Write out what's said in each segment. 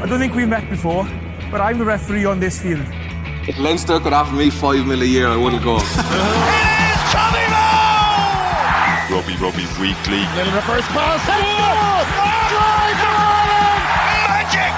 I don't think we've met before, but I'm the referee on this field. If Leinster could offer me five mil a year, I wouldn't go. it is Tommy Moe! Rugby Rugby Weekly. Little reverse pass. Magic!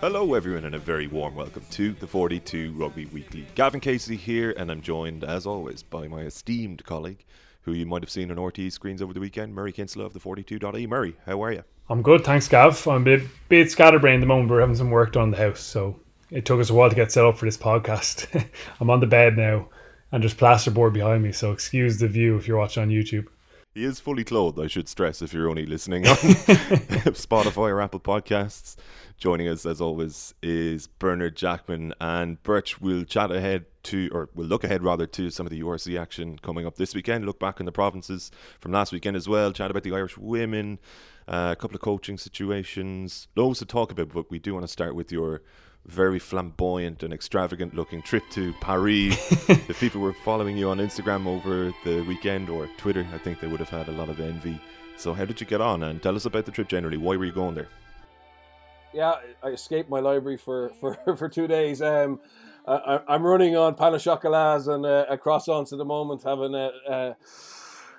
Hello, everyone, and a very warm welcome to the 42 Rugby Weekly. Gavin Casey here, and I'm joined, as always, by my esteemed colleague, who you might have seen on RT screens over the weekend, Murray Kinsella of the 42.e. Murray, how are you? I'm good, thanks, Gav. I'm a bit, bit scatterbrained at the moment. We're having some work done in the house, so it took us a while to get set up for this podcast. I'm on the bed now, and there's plasterboard behind me, so excuse the view if you're watching on YouTube. He is fully clothed, I should stress, if you're only listening on Spotify or Apple Podcasts. Joining us, as always, is Bernard Jackman and Birch. We'll chat ahead to, or we'll look ahead rather to some of the URC action coming up this weekend. Look back in the provinces from last weekend as well. Chat about the Irish women, uh, a couple of coaching situations. Loads to talk about, but we do want to start with your very flamboyant and extravagant looking trip to Paris. if people were following you on Instagram over the weekend or Twitter, I think they would have had a lot of envy. So, how did you get on? And tell us about the trip generally. Why were you going there? Yeah, I escaped my library for for, for two days. Um, I, I'm running on pain au chocolats and uh, croissants at the moment, having uh, uh,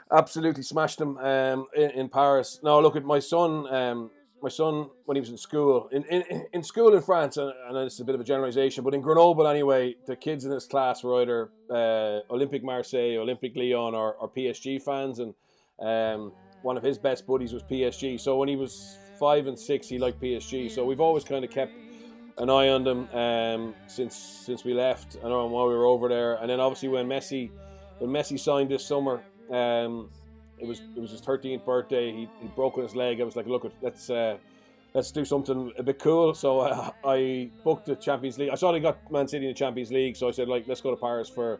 absolutely smashed them um, in, in Paris. Now, look at my son. Um, my son, when he was in school, in, in, in school in France, and, and it's a bit of a generalization, but in Grenoble anyway, the kids in his class were either uh, Olympique Marseille, Olympique Lyon, or, or PSG fans, and um, one of his best buddies was PSG. So when he was five and six, he liked PSG. So we've always kind of kept an eye on them um, since since we left and while we were over there. And then obviously when Messi when Messi signed this summer, um, it was it was his 13th birthday. He broken his leg. I was like, look, let's uh, let's do something a bit cool. So uh, I booked the Champions League. I saw they got Man City in the Champions League, so I said like, let's go to Paris for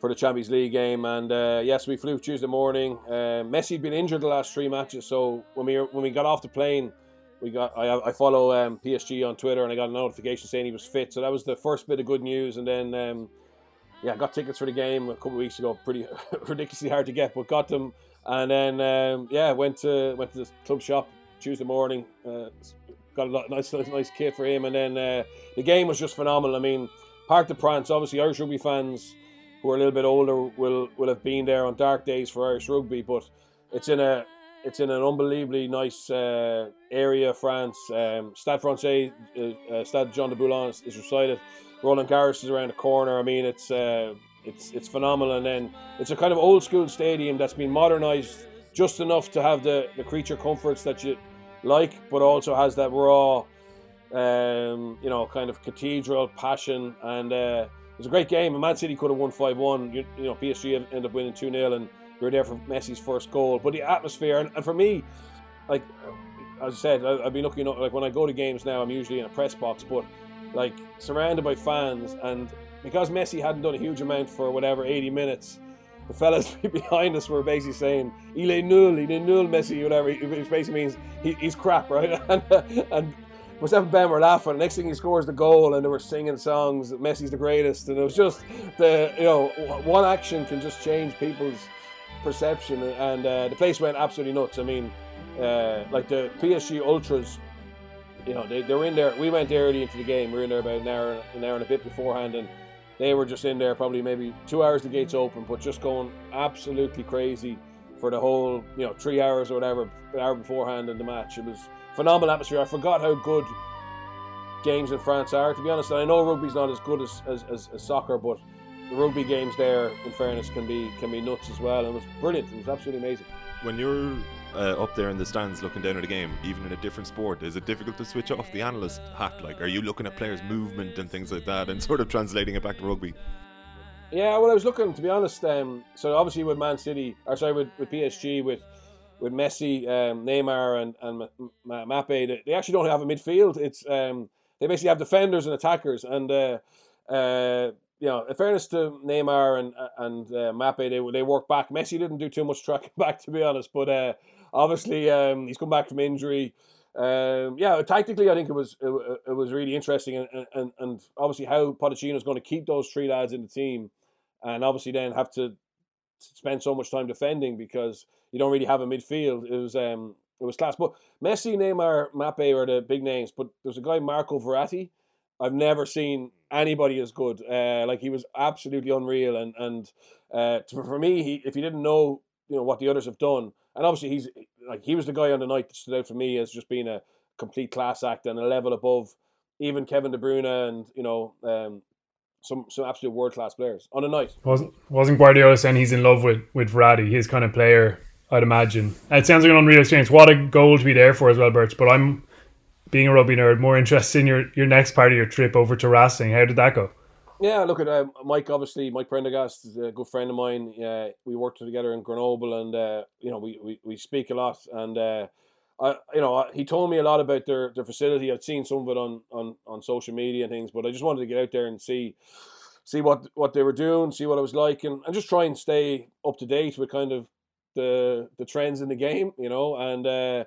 for the Champions League game. And uh, yes, we flew Tuesday morning. Uh, Messi had been injured the last three matches, so when we when we got off the plane, we got I, I follow um, PSG on Twitter, and I got a notification saying he was fit. So that was the first bit of good news. And then um, yeah, got tickets for the game a couple of weeks ago. Pretty ridiculously hard to get, but got them. And then um, yeah, went to went to the club shop Tuesday morning. Uh, got a lot, nice nice kit for him, and then uh, the game was just phenomenal. I mean, Parc des Princes. Obviously, Irish rugby fans who are a little bit older will will have been there on dark days for Irish rugby, but it's in a it's in an unbelievably nice uh, area, France. Um, Stade Francais, uh, uh, Stade Jean de Boulogne is, is recited. Roland Garros is around the corner. I mean, it's uh, it's it's phenomenal. And then it's a kind of old school stadium that's been modernised just enough to have the, the creature comforts that you like, but also has that raw, um, you know, kind of cathedral passion and uh, was a great game. And Man City could have won 5 1. You, you, know, PSG ended up winning 2 0, and we were there for Messi's first goal. But the atmosphere, and, and for me, like, as I said, I, have been looking, like, when I go to games now, I'm usually in a press box, but, like, surrounded by fans. And because Messi hadn't done a huge amount for whatever, 80 minutes, the fellas behind us were basically saying, il est nul, il est nul, Messi, whatever, which basically means he, he's crap, right? and, and myself and Ben were laughing. The next thing he scores the goal, and they were singing songs Messi's the greatest, and it was just the you know one action can just change people's perception, and uh, the place went absolutely nuts. I mean, uh, like the PSG ultras, you know, they, they were in there. We went early into the game. We were in there about an hour, an hour and a bit beforehand, and they were just in there probably maybe two hours. The gates open, but just going absolutely crazy for the whole you know three hours or whatever, an hour beforehand in the match. It was phenomenal atmosphere. I forgot how good games in France are, to be honest. And I know rugby's not as good as, as, as, as soccer, but the rugby games there, in fairness, can be can be nuts as well. And it was brilliant. It was absolutely amazing. When you're uh, up there in the stands looking down at a game, even in a different sport, is it difficult to switch off the analyst hat? Like, are you looking at players' movement and things like that, and sort of translating it back to rugby? Yeah, well, I was looking to be honest. Um, so obviously with Man City, or sorry, with, with PSG, with with Messi, um, Neymar, and and Mbappe, they actually don't have a midfield. It's um, they basically have defenders and attackers. And uh, uh, you know, in fairness to Neymar and and uh, Mbappe, they they work back. Messi didn't do too much tracking back, to be honest. But uh, obviously, um, he's come back from injury. Um, yeah, tactically, I think it was it, it was really interesting, and, and and obviously how Pochettino is going to keep those three lads in the team, and obviously then have to spend so much time defending because you don't really have a midfield. It was um, it was class. But Messi, Neymar, Mbappe are the big names. But there's a guy Marco Verratti. I've never seen anybody as good. Uh, like he was absolutely unreal, and and uh, for me, he if you didn't know you know what the others have done, and obviously he's like he was the guy on the night that stood out for me as just being a complete class act and a level above even Kevin De Bruyne and you know um, some some absolute world class players on a night. Wasn't wasn't Guardiola saying he's in love with with Verratti, his kind of player? I'd imagine. It sounds like an unreal experience. What a goal to be there for as well, Birch. But I'm being a rugby nerd, more interested in your, your next part of your trip over to Racing. How did that go? Yeah, look at uh, Mike. Obviously, Mike Prendergast is a good friend of mine. Uh, we worked together in Grenoble, and uh, you know we, we, we speak a lot. And uh, I, you know, he told me a lot about their, their facility. I'd seen some of it on, on, on social media and things, but I just wanted to get out there and see see what what they were doing, see what it was like, and, and just try and stay up to date with kind of the the trends in the game, you know. And uh,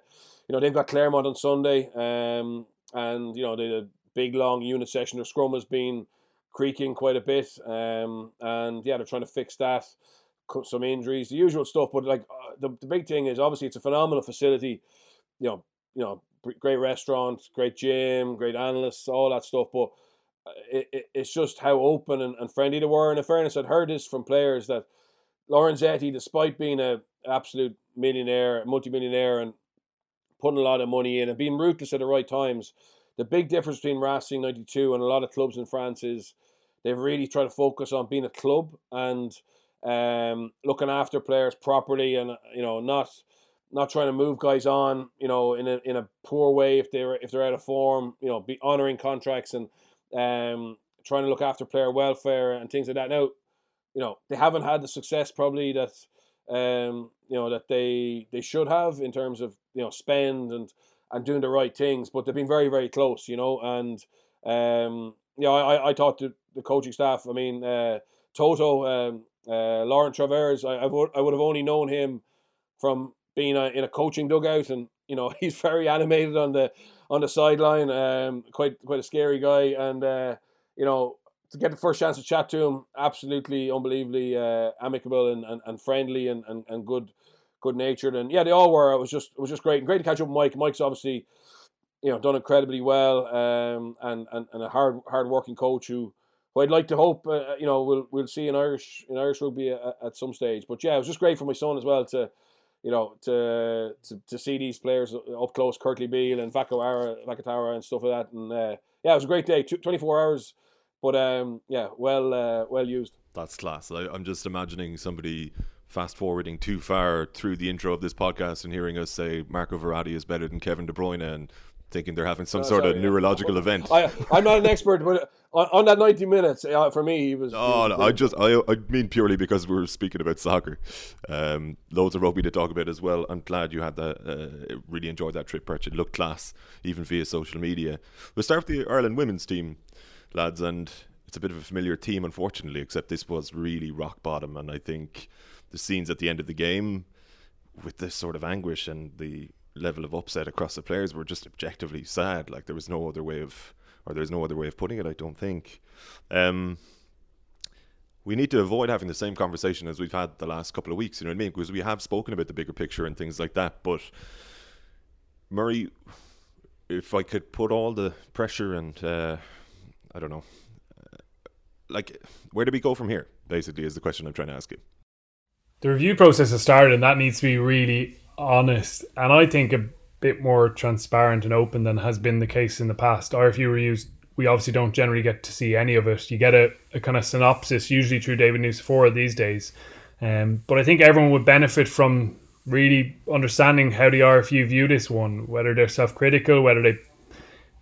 you know they've got Clermont on Sunday, um, and you know a big long unit session. Their scrum has been creaking quite a bit, um, and yeah, they're trying to fix that. cut Some injuries, the usual stuff, but like uh, the, the big thing is obviously it's a phenomenal facility. You know, you know, great restaurant, great gym, great analysts, all that stuff. But uh, it, it, it's just how open and, and friendly they were. And in fairness, I'd heard this from players that Lorenzetti, despite being a absolute millionaire, multimillionaire, and putting a lot of money in and being ruthless at the right times, the big difference between Racing 92 and a lot of clubs in France is they've really tried to focus on being a club and um, looking after players properly and you know not not trying to move guys on you know in a in a poor way if they're if they're out of form you know be honoring contracts and um, trying to look after player welfare and things like that now you know they haven't had the success probably that um, you know that they they should have in terms of you know spend and and doing the right things, but they've been very very close, you know. And um, know, I I talked to the coaching staff. I mean, uh, Toto, um, uh, Laurent Travers, I I would I would have only known him from being a, in a coaching dugout, and you know he's very animated on the on the sideline. Um, quite quite a scary guy, and uh, you know to get the first chance to chat to him, absolutely unbelievably uh, amicable and, and, and friendly and, and, and good good natured. And yeah, they all were. It was just it was just great and great to catch up with Mike. Mike's obviously you know done incredibly well um, and, and and a hard hard working coach who. who I'd like to hope, uh, you know, we'll we'll see in Irish in Irish rugby at, at some stage. But yeah, it was just great for my son as well to, you know, to to, to see these players up close, Kurtley Beale and Vakawara, Vakatawa and stuff like that. And uh, yeah, it was a great day. Twenty four hours but um, yeah, well, uh, well used. That's class. I, I'm just imagining somebody fast forwarding too far through the intro of this podcast and hearing us say Marco Verratti is better than Kevin De Bruyne and thinking they're having some oh, sort sorry, of neurological event. I, am not an expert, but on, on that 90 minutes, uh, for me, he was. Oh, no, I just, I, I mean purely because we are speaking about soccer. Um, loads of rugby to talk about as well. I'm glad you had that. Uh, really enjoyed that trip, Birch. It looked class, even via social media. We'll start with the Ireland women's team lads, and it's a bit of a familiar team, unfortunately, except this was really rock bottom. And I think the scenes at the end of the game, with this sort of anguish and the level of upset across the players, were just objectively sad. Like there was no other way of, or there's no other way of putting it. I don't think. Um, we need to avoid having the same conversation as we've had the last couple of weeks. You know what I mean? Because we have spoken about the bigger picture and things like that. But Murray, if I could put all the pressure and uh, I don't know. Uh, like, where do we go from here? Basically, is the question I'm trying to ask you. The review process has started, and that needs to be really honest, and I think a bit more transparent and open than has been the case in the past. IRFU reviews, we obviously don't generally get to see any of it. You get a, a kind of synopsis, usually through David Nucifora these days. Um, but I think everyone would benefit from really understanding how the IRFU view this one, whether they're self critical, whether they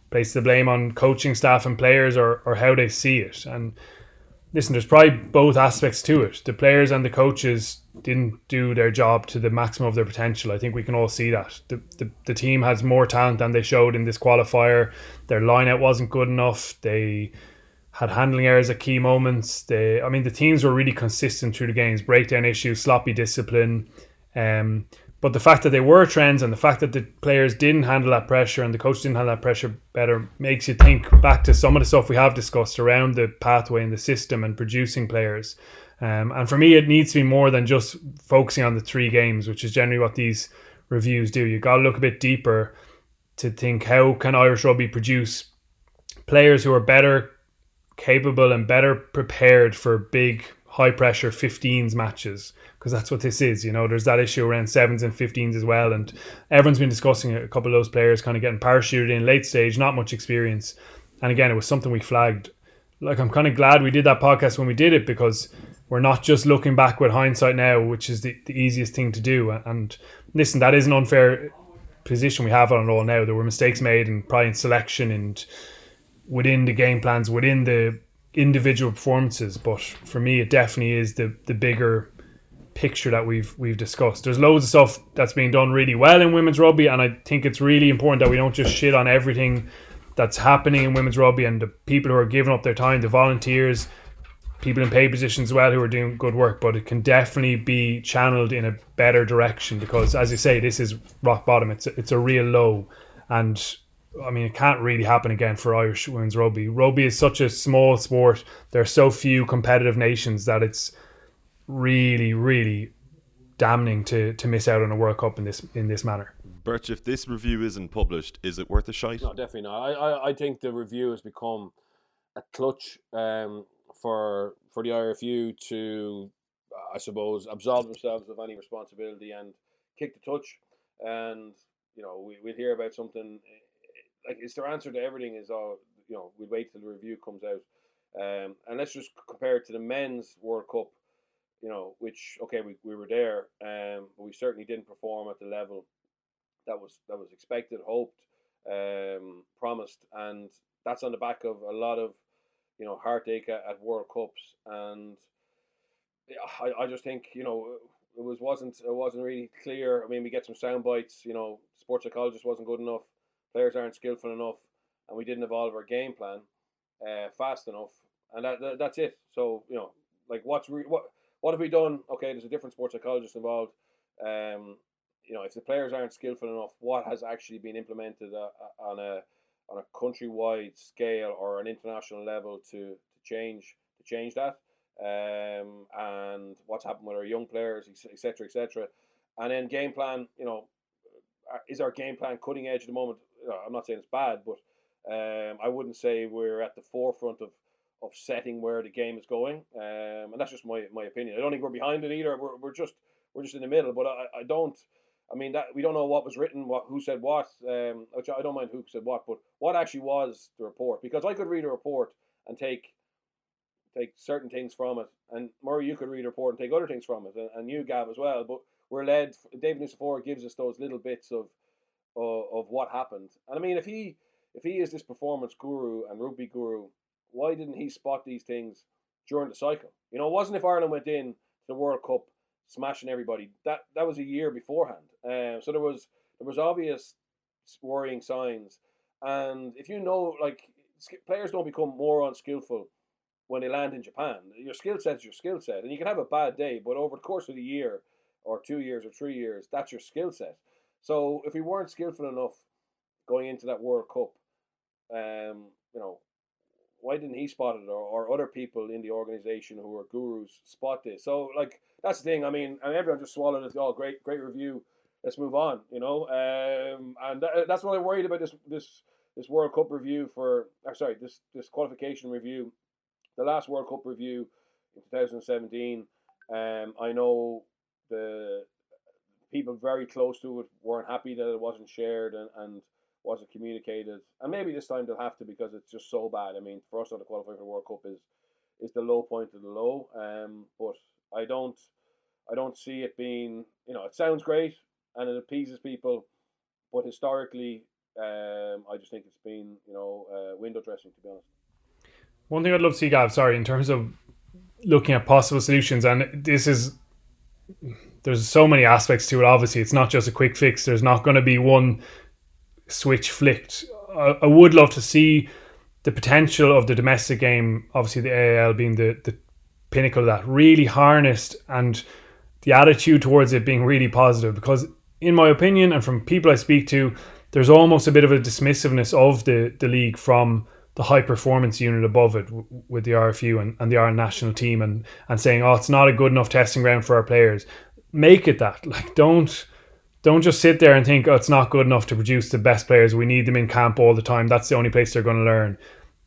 place the blame on coaching staff and players or, or how they see it. And listen, there's probably both aspects to it. The players and the coaches didn't do their job to the maximum of their potential. I think we can all see that. The, the, the team has more talent than they showed in this qualifier. Their lineout wasn't good enough. They had handling errors at key moments. They, I mean, the teams were really consistent through the games. Breakdown issues, sloppy discipline. Um, but the fact that they were trends and the fact that the players didn't handle that pressure and the coach didn't handle that pressure better makes you think back to some of the stuff we have discussed around the pathway and the system and producing players. Um, and for me, it needs to be more than just focusing on the three games, which is generally what these reviews do. You got to look a bit deeper to think how can Irish rugby produce players who are better capable and better prepared for big high pressure 15s matches because that's what this is you know? There's that issue around sevens and 15s as well and everyone's been discussing it a couple of those players kind of getting parachuted in late stage not much experience. And again it was something we flagged. Like i'm kind of glad we did that podcast when we did it because we're not just looking back with hindsight now which is the, the easiest thing to do. And listen that is an unfair position we have on it all now. There were mistakes made and probably in selection and within the game plans within the individual performances, but for me, it definitely is the the bigger picture that we've we've discussed. There's loads of stuff that's being done really well in women's rugby, and I think it's really important that we don't just shit on everything that's happening in women's rugby and the people who are giving up their time, the volunteers, people in pay positions as well who are doing good work. But it can definitely be channeled in a better direction because, as you say, this is rock bottom. It's a, it's a real low, and I mean, it can't really happen again for Irish women's rugby. Rugby is such a small sport. There are so few competitive nations that it's really, really damning to to miss out on a World Cup in this in this manner. Birch, if this review isn't published, is it worth a shite? No, definitely not. I, I, I think the review has become a clutch um, for for the IRFU to, I suppose, absolve themselves of any responsibility and kick the touch. And you know, we we hear about something like it's their answer to everything is all you know we'll wait till the review comes out um, and let's just compare it to the men's world cup you know which okay we, we were there um, but we certainly didn't perform at the level that was that was expected hoped um, promised and that's on the back of a lot of you know heartache at, world cups and I, I just think you know it was wasn't it wasn't really clear i mean we get some sound bites you know sports psychologist wasn't good enough players aren't skillful enough, and we didn't evolve our game plan uh, fast enough, and that, that, that's it. So you know, like what's re- what what have we done? Okay, there's a different sports psychologist involved. Um, you know, if the players aren't skillful enough, what has actually been implemented uh, uh on a on a countrywide scale or an international level to, to change to change that? Um, and what's happened with our young players, etc., etc. And then game plan, you know, uh, is our game plan cutting edge at the moment? I'm not saying it's bad, but um, I wouldn't say we're at the forefront of, of setting where the game is going, um, and that's just my, my opinion. I don't think we're behind it either. We're, we're just we're just in the middle. But I, I don't. I mean that we don't know what was written, what who said what. Um, which I don't mind who said what, but what actually was the report? Because I could read a report and take take certain things from it, and Murray, you could read a report and take other things from it, and, and you, Gav, as well. But we're led. David Nucifora gives us those little bits of of, of what happened. And I mean, if he if he is this performance guru and rugby guru, why didn't he spot these things during the cycle? You know, it wasn't if Ireland went in to the World Cup smashing everybody. That that was a year beforehand. Um, so there was there was obvious worrying signs. And if you know, like players don't become more unskillful when they land in Japan. Your skill set is your skill set, and you can have a bad day, but over the course of the year, or two years, or three years, that's your skill set. So if we weren't skillful enough going into that World Cup, um, you know, why didn't he spot it or, or other people in the organization who are gurus spot this? So like that's the thing. I mean, and everyone just swallowed it. Oh, great, great review. Let's move on. You know, um, and that, that's what I'm worried about this this this World Cup review for. Or sorry, this this qualification review, the last World Cup review in 2017. Um, I know the people very close to it weren't happy that it wasn't shared and, and wasn't communicated. And maybe this time they'll have to because it's just so bad. I mean, for us not to qualify for the World Cup is is the low point of the low. Um, but I don't I don't see it being you know it sounds great and it appeases people, but historically, um, I just think it's been you know uh, window dressing to be honest. One thing I'd love to see, Gav, sorry, in terms of looking at possible solutions, and this is there's so many aspects to it. Obviously, it's not just a quick fix. There's not going to be one switch flicked. I, I, would love to see the potential of the domestic game. Obviously, the AIL being the the pinnacle of that, really harnessed, and the attitude towards it being really positive. Because, in my opinion, and from people I speak to, there's almost a bit of a dismissiveness of the the league from the high performance unit above it with the IRFU and, and the Ireland national team and, and saying, oh, it's not a good enough testing ground for our players make it that. Like don't don't just sit there and think, oh, it's not good enough to produce the best players. We need them in camp all the time. That's the only place they're going to learn.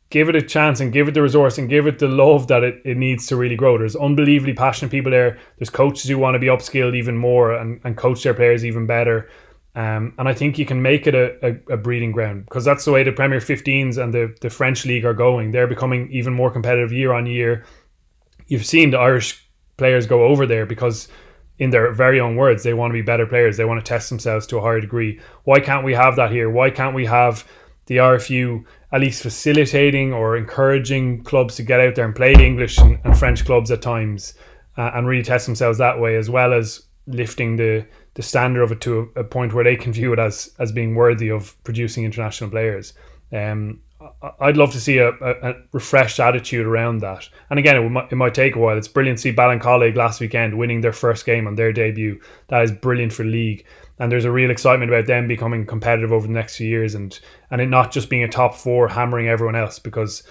Give it a chance and give it the resource and give it the love that it, it needs to really grow. There's unbelievably passionate people there. There's coaches who want to be upskilled even more and, and coach their players even better. Um, and I think you can make it a, a, a, breeding ground because that's the way the Premier 15s and the, the French league are going. They're becoming even more competitive year on year. You've seen the Irish players go over there because, in their very own words, they want to be better players. They want to test themselves to a higher degree. Why can't we have that here? Why can't we have the IRFU at least facilitating or encouraging clubs to get out there and play English and, and French clubs at times uh, and really test themselves that way, as well as lifting the the standard of it to a, a, point where they can view it as as being worthy of producing international players. Um, I'd love to see a, a, a, refreshed attitude around that. And again, it might, it might take a while. It's brilliant to see Ballincollig last weekend winning their first game on their debut. That is brilliant for league. And there's a real excitement about them becoming competitive over the next few years and and it not just being a top four hammering everyone else because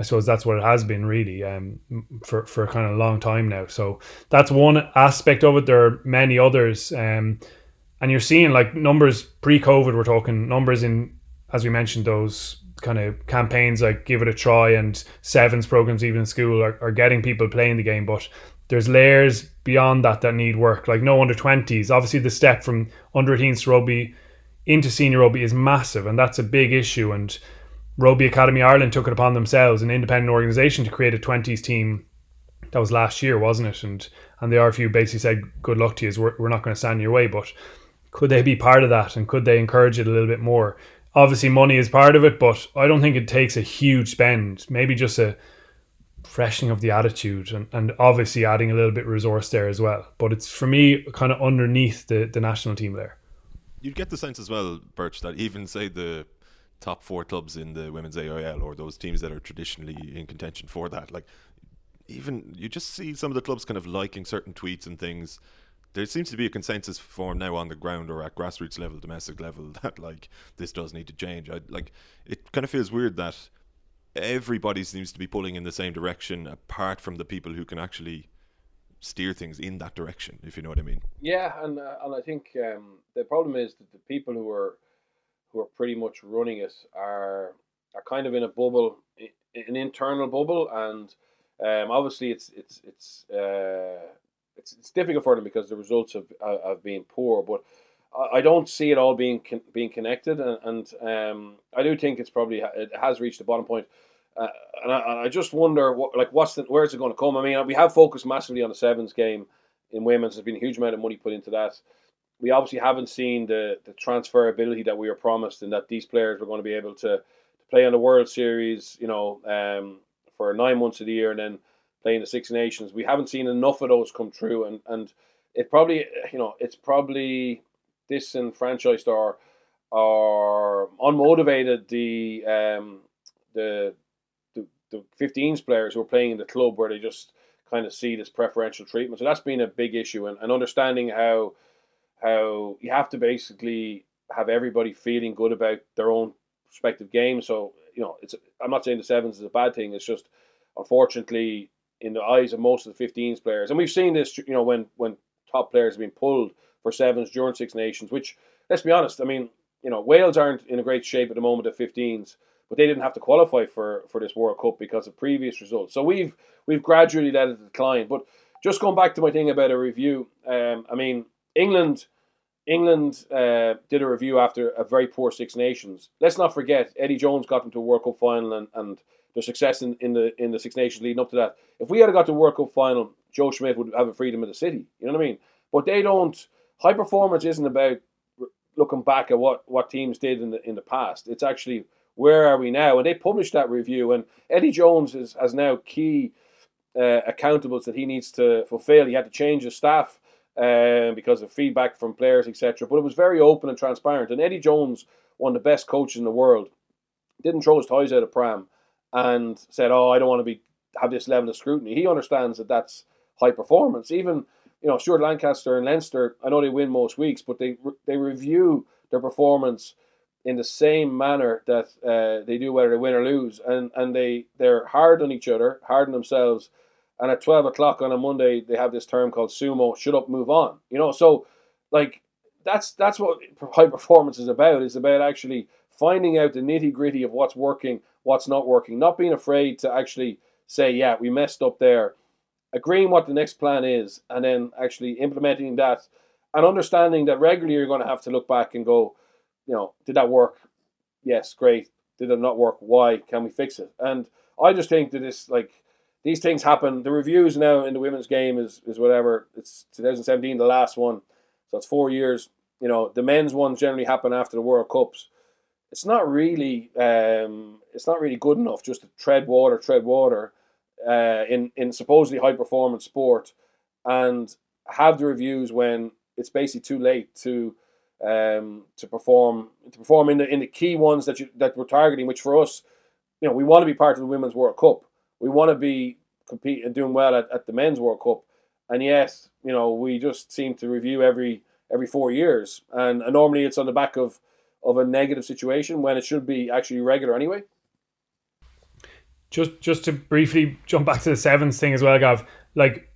I suppose that's what it has been really um, for for kind of a long time now. So that's one aspect of it. There are many others, um, and you're seeing like numbers pre-COVID. We're talking numbers in, as we mentioned, those kind of campaigns like give it a try and sevens programs even in school are, are getting people playing the game. But there's layers beyond that that need work. Like no under twenties. Obviously, the step from under 18s to rugby into senior rugby is massive, and that's a big issue. And Rugby Academy Ireland took it upon themselves, an independent organisation, to create a twenties team. That was last year, wasn't it? And and the IRFU basically said, "Good luck to you. We're, we're not going to stand in your way." But could they be part of that, and could they encourage it a little bit more? Obviously, money is part of it, but I don't think it takes a huge spend. Maybe just a freshening of the attitude, and, and obviously adding a little bit of resource there as well. But it's for me kind of underneath the the national team there. You'd get the sense as well, Birch, that even say the top four clubs in the women's AIL or those teams that are traditionally in contention for that. Like, even you just see some of the clubs kind of liking certain tweets and things. There seems to be a consensus formed now on the ground or at grassroots level, domestic level, that like this does need to change. I like it. Kind of feels weird that everybody seems to be pulling in the same direction, apart from the people who can actually steer things in that direction. If you know what I mean. Yeah, and uh, and I think um, the problem is that the people who are who are pretty much running it are are kind of in a bubble, an internal bubble, and um, obviously it's it's it's uh, it's it's difficult for them because the results have have been poor, but. I don't see it all being con- being connected, and, and um, I do think it's probably it has reached the bottom point. Uh, and, I, and, I, just wonder what like what's the, where's it going to come? I mean, we have focused massively on the sevens game in women's. There's been a huge amount of money put into that we obviously haven't seen the the transferability that we were promised, and that these players were going to be able to, to play on the World Series, you know, um, for nine months of the year, and then play in the Six Nations. We haven't seen enough of those come true, and and it probably, you know, it's probably disenfranchised or or unmotivated the um the the, the 15s players who are playing in the club where they just kind of see this preferential treatment. So that's been a big issue, and, and understanding how how you have to basically have everybody feeling good about their own respective games. So you know, it's I'm not saying the sevens is a bad thing. It's just unfortunately in the eyes of most of the 15s players, and we've seen this. You know, when when top players have been pulled for sevens during Six Nations, which let's be honest, I mean, you know, Wales aren't in a great shape at the moment at 15s, but they didn't have to qualify for for this World Cup because of previous results. So we've we've gradually let it decline. But just going back to my thing about a review, um, I mean, England, England uh, did a review after a very poor Six Nations. Let's not forget Eddie Jones got them to a World Cup final and, and their success in, in the in the Six Nations leading up to that. If we had got to World Cup final, Joe Schmidt would have a freedom of the city. You know what I mean? But they don't. High performance isn't about looking back at what, what teams did in the in the past. It's actually where are we now? And they published that review. And Eddie Jones is, has now key uh, accountables that he needs to fulfill. He had to change his staff um, because of feedback from players, etc. But it was very open and transparent. And Eddie Jones, one of the best coaches in the world, didn't throw his toys out of pram and said, "Oh, I don't want to be have this level of scrutiny." He understands that that's high performance. Even you know, Stuart Lancaster and Leinster, I know they win most weeks, but they they review their performance in the same manner that uh, they do whether they win or lose, and and they they're hard on each other, hard on themselves, and at 12 o'clock on a Monday, they have this term called sumo, shut up, move on. You know, so like that's that's what high performance is about. It's about actually finding out the nitty gritty of what's working, what's not working, not being afraid to actually say, yeah, we messed up there, agreeing what the next plan is, and then actually implementing that and understanding that regularly you're going to have to look back and go, you know, did that work? Yes, great. Did it not work? Why? Can we fix it? And I just think that this like these things happen. The reviews now in the women's game is is whatever. It's 2017, the last one, so it's four years. You know, the men's ones generally happen after the World Cups. It's not really, um, it's not really good enough just to tread water, tread water, uh, in in supposedly high performance sport, and have the reviews when it's basically too late to um, to perform to perform in the in the key ones that you that we're targeting. Which for us, you know, we want to be part of the Women's World Cup. We want to be competing and doing well at, at the Men's World Cup. And yes, you know, we just seem to review every every four years, and, and normally it's on the back of of a negative situation when it should be actually regular anyway. Just just to briefly jump back to the sevens thing as well, Gav. Like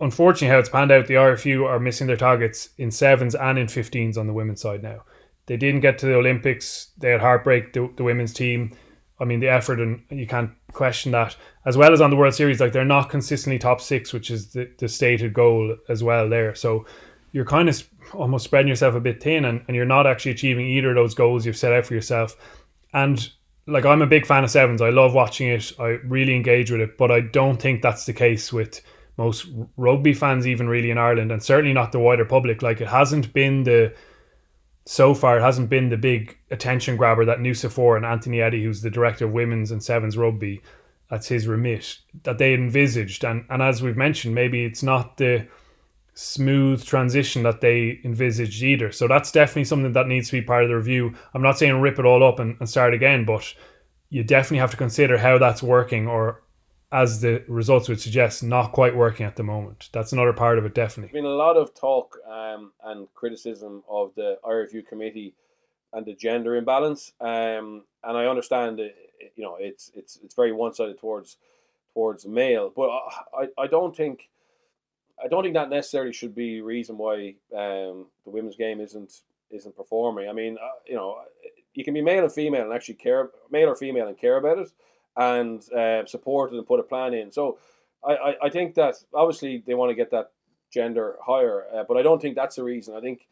unfortunately, how it's panned out, the IRFU are missing their targets in sevens and in 15s on the women's side now. They didn't get to the Olympics. They had heartbreak, the, the women's team. I mean, the effort, and you can't question that. As well as on the World Series, like they're not consistently top six, which is the, the stated goal as well there. So you're kind of almost spreading yourself a bit thin and, and you're not actually achieving either of those goals you've set out for yourself. And like, I'm a big fan of sevens. I love watching it. I really engage with it, but I don't think that's the case with most rugby fans, even really in Ireland, and certainly not the wider public. Like it hasn't been the so far, it hasn't been the big attention grabber that Nucifora and Anthony Eddy, who's the director of women's and sevens rugby, that's his remit that they envisaged. And and as we've mentioned, maybe it's not the smooth transition that they envisaged either. So that's definitely something that needs to be part of the review. I'm not saying rip it all up and, and start again, but you definitely have to consider how that's working or as the results would suggest, not quite working at the moment. That's another part of it, definitely. There's been a lot of talk um, and criticism of the IRFU committee and the gender imbalance, um, and I understand that you know it's it's it's very one sided towards towards male, but I, I don't think I don't think that necessarily should be reason why um, the women's game isn't isn't performing. I mean, uh, you know, you can be male and female and actually care male or female and care about it and uh, support it and put a plan in. So I, I, I, think that obviously they want to get that gender higher, uh, but I don't think that's the reason. I think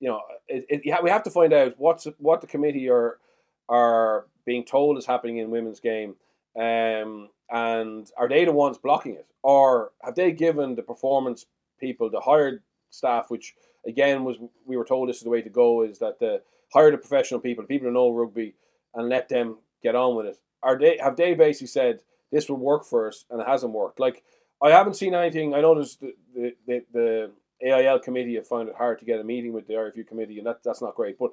you know it, it, we have to find out what's what the committee are are being told is happening in women's game, um, and are they the ones blocking it, or have they given the performance people, the hired staff, which again was we were told this is the way to go, is that the hire the professional people, the people who know rugby, and let them get on with it are they have they basically said this will work for us and it hasn't worked? Like I haven't seen anything. I noticed the the, the, the AIL committee have found it hard to get a meeting with the IRFU committee, and that that's not great. But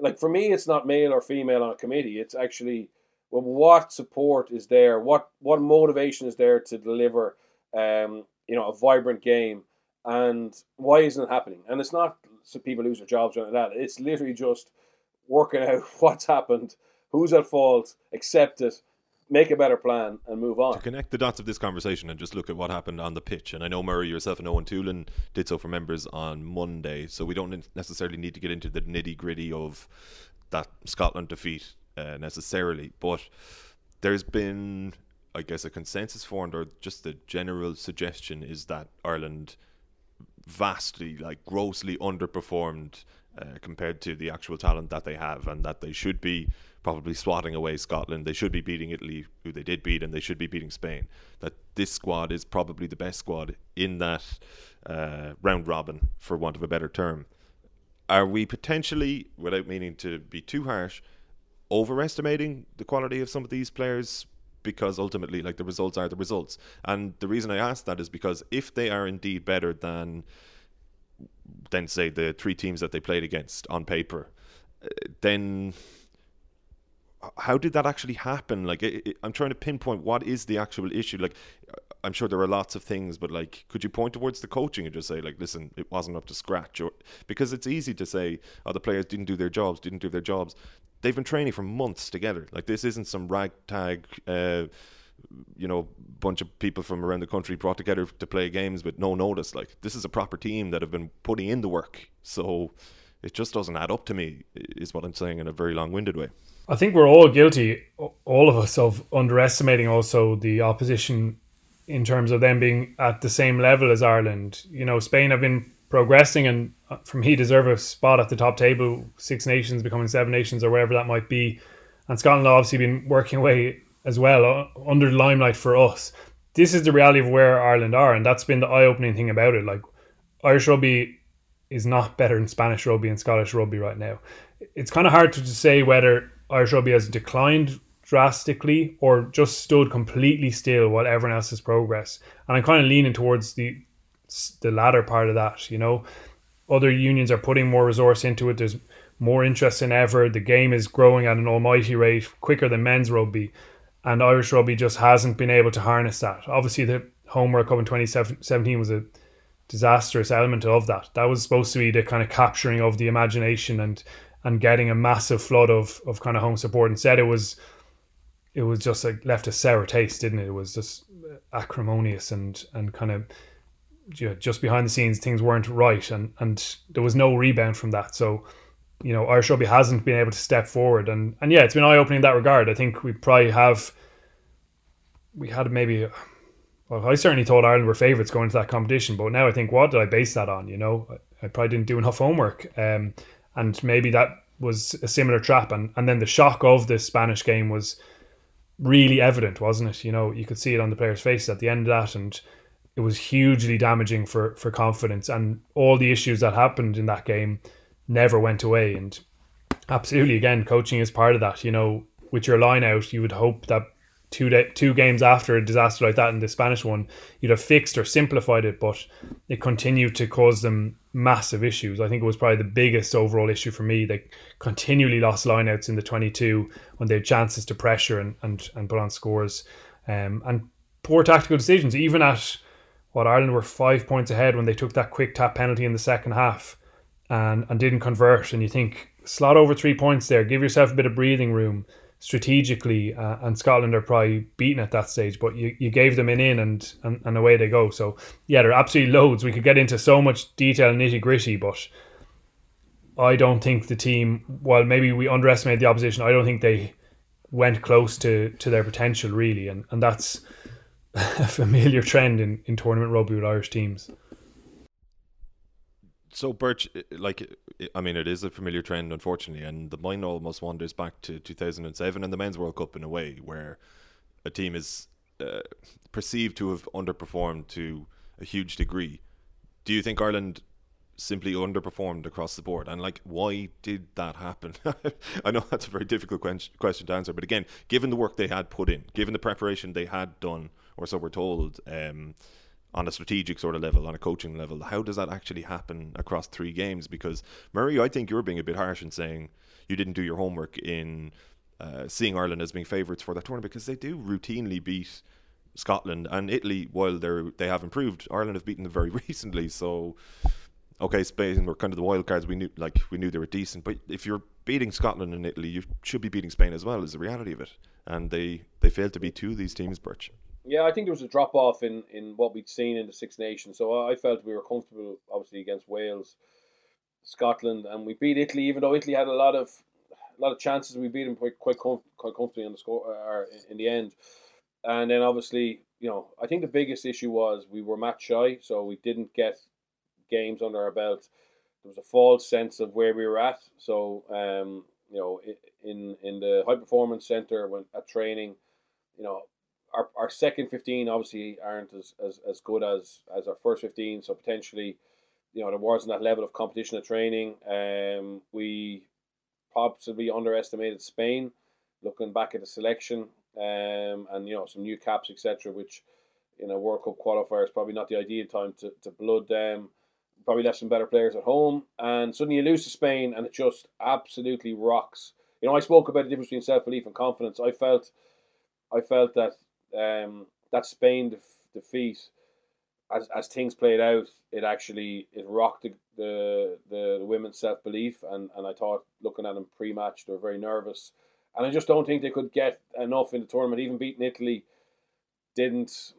like for me, it's not male or female on a committee. It's actually well, what support is there? What what motivation is there to deliver? Um, you know, a vibrant game, and why isn't it happening? And it's not so people lose their jobs or like that. It's literally just working out what's happened who's at fault, accept it, make a better plan, and move on. To connect the dots of this conversation and just look at what happened on the pitch, and I know Murray, yourself, and Owen Toolan did so for members on Monday, so we don't necessarily need to get into the nitty gritty of that Scotland defeat uh, necessarily, but there's been, I guess, a consensus formed, or just the general suggestion is that Ireland vastly, like grossly underperformed uh, compared to the actual talent that they have, and that they should be probably swatting away Scotland. They should be beating Italy, who they did beat, and they should be beating Spain. That this squad is probably the best squad in that uh, round robin, for want of a better term. Are we potentially, without meaning to be too harsh, overestimating the quality of some of these players? Because ultimately, like the results are the results. And the reason I ask that is because if they are indeed better than, than say, the three teams that they played against on paper, uh, then how did that actually happen? Like, it, it, I'm trying to pinpoint what is the actual issue. Like, I'm sure there are lots of things, but like, could you point towards the coaching and just say, like, listen, it wasn't up to scratch? Or because it's easy to say, oh, the players didn't do their jobs, didn't do their jobs. They've been training for months together. Like, this isn't some ragtag. Uh, you know, bunch of people from around the country brought together to play games with no notice. Like this is a proper team that have been putting in the work. So it just doesn't add up to me, is what I'm saying in a very long-winded way. I think we're all guilty, all of us, of underestimating also the opposition in terms of them being at the same level as Ireland. You know, Spain have been progressing and uh, for me deserve a spot at the top table, Six Nations becoming Seven Nations or wherever that might be. And Scotland obviously been working away as well uh, under the limelight for us. This is the reality of where Ireland are, and that's been the eye-opening thing about it. Like Irish rugby is not better than Spanish rugby and Scottish rugby right now. It's kind of hard to say whether Irish rugby has declined drastically or just stood completely still while everyone else has progressed. And I'm kind of leaning towards the the latter part of that. You know, other unions are putting more resource into it. There's more interest than ever. The game is growing at an almighty rate, quicker than men's rugby and Irish rugby just hasn't been able to harness that. Obviously, the home World Cup in 2017 was a disastrous element of that. That was supposed to be the kind of capturing of the imagination and and getting a massive flood of of kind of home support. Instead, it was it was just like left a sour taste, didn't it? It was just uh, acrimonious and and kind of you know, just behind the scenes things weren't right, and and there was no rebound from that. So you know, Irish rugby hasn't been able to step forward, and and yeah, it's been eye opening in that regard. I think we probably have, we had maybe, well, I certainly thought Ireland were favourites going into that competition, but now I think what did I base that on? You know, I, I probably didn't do enough homework, um, and maybe that was a similar trap, and and then the shock of the Spanish game was really evident, wasn't it? You know, you could see it on the players' faces at the end of that, and it was hugely damaging for for confidence and all the issues that happened in that game never went away. And absolutely, again, coaching is part of that. You know, with your line out, you would hope that two day, two games after a disaster like that in the Spanish one, you'd have fixed or simplified it, but it continued to cause them massive issues. I think it was probably the biggest overall issue for me. They continually lost lineouts in the 22 when they had chances to pressure and, and, and put on scores. Um, and poor tactical decisions, even at what Ireland were five points ahead when they took that quick tap penalty in the second half and and didn't convert, and you think slot over three points there, give yourself a bit of breathing room strategically, uh, and Scotland are probably beaten at that stage, but you, you gave them an in and, and, and away they go. So, yeah, there are absolutely loads. We could get into so much detail nitty gritty, but I don't think the team, while maybe we underestimated the opposition, I don't think they went close to, to their potential, really. And, and that's a familiar trend in, in tournament rugby with Irish teams. So Birch, like, I mean, it is a familiar trend, unfortunately, and the mind almost wanders back to 2007 and the Men's World Cup in a way, where a team is uh, perceived to have underperformed to a huge degree. Do you think Ireland simply underperformed across the board? And like, why did that happen? I know that's a very difficult question to answer, but again, given the work they had put in, given the preparation they had done, or so we're told. Um, on a strategic sort of level, on a coaching level, how does that actually happen across three games? Because Murray, I think you're being a bit harsh in saying you didn't do your homework in uh, seeing Ireland as being favourites for that tournament because they do routinely beat Scotland and Italy. While they're they have improved, Ireland have beaten them very recently. So, okay, Spain were kind of the wild cards. We knew like we knew they were decent, but if you're beating Scotland and Italy, you should be beating Spain as well. Is the reality of it, and they they failed to beat two of these teams, Birch. Yeah, I think there was a drop off in, in what we'd seen in the Six Nations. So I felt we were comfortable, obviously, against Wales, Scotland, and we beat Italy. Even though Italy had a lot of a lot of chances, we beat them quite quite, com- quite comfortably on the score or in the end. And then obviously, you know, I think the biggest issue was we were match shy, so we didn't get games under our belt. There was a false sense of where we were at. So, um, you know, in in the high performance center when at training, you know, our, our second 15 obviously aren't as, as, as good as, as our first 15. So potentially, you know, there wasn't that level of competition at training. Um, we possibly underestimated Spain looking back at the selection um, and, you know, some new caps, etc., which in a World Cup qualifier is probably not the ideal time to, to blood them. Probably left some better players at home. And suddenly you lose to Spain and it just absolutely rocks. You know, I spoke about the difference between self belief and confidence. I felt I felt that um, that Spain def- defeat, as, as things played out, it actually it rocked the the, the, the women's self belief, and, and I thought looking at them pre match, they were very nervous, and I just don't think they could get enough in the tournament, even beating Italy. didn't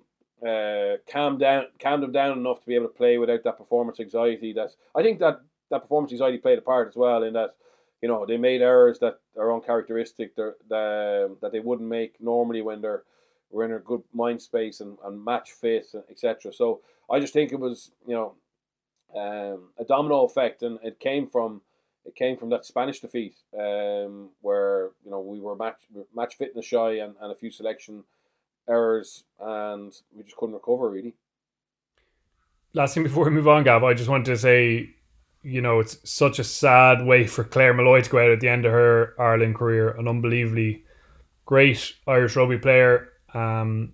uh, calm down, calm them down enough to be able to play without that performance anxiety. That I think that that performance anxiety played a part as well in that you know they made errors that are uncharacteristic that that they wouldn't make normally when they're were in a good mind space and, and match fit etc. So I just think it was you know um, a domino effect and it came from it came from that Spanish defeat um, where you know we were match match fitness shy and, and a few selection errors and we just couldn't recover really. Last thing before we move on, Gav, I just wanted to say you know, it's such a sad way for Claire Molloy to go out at the end of her Ireland career. An unbelievably great Irish rugby player um,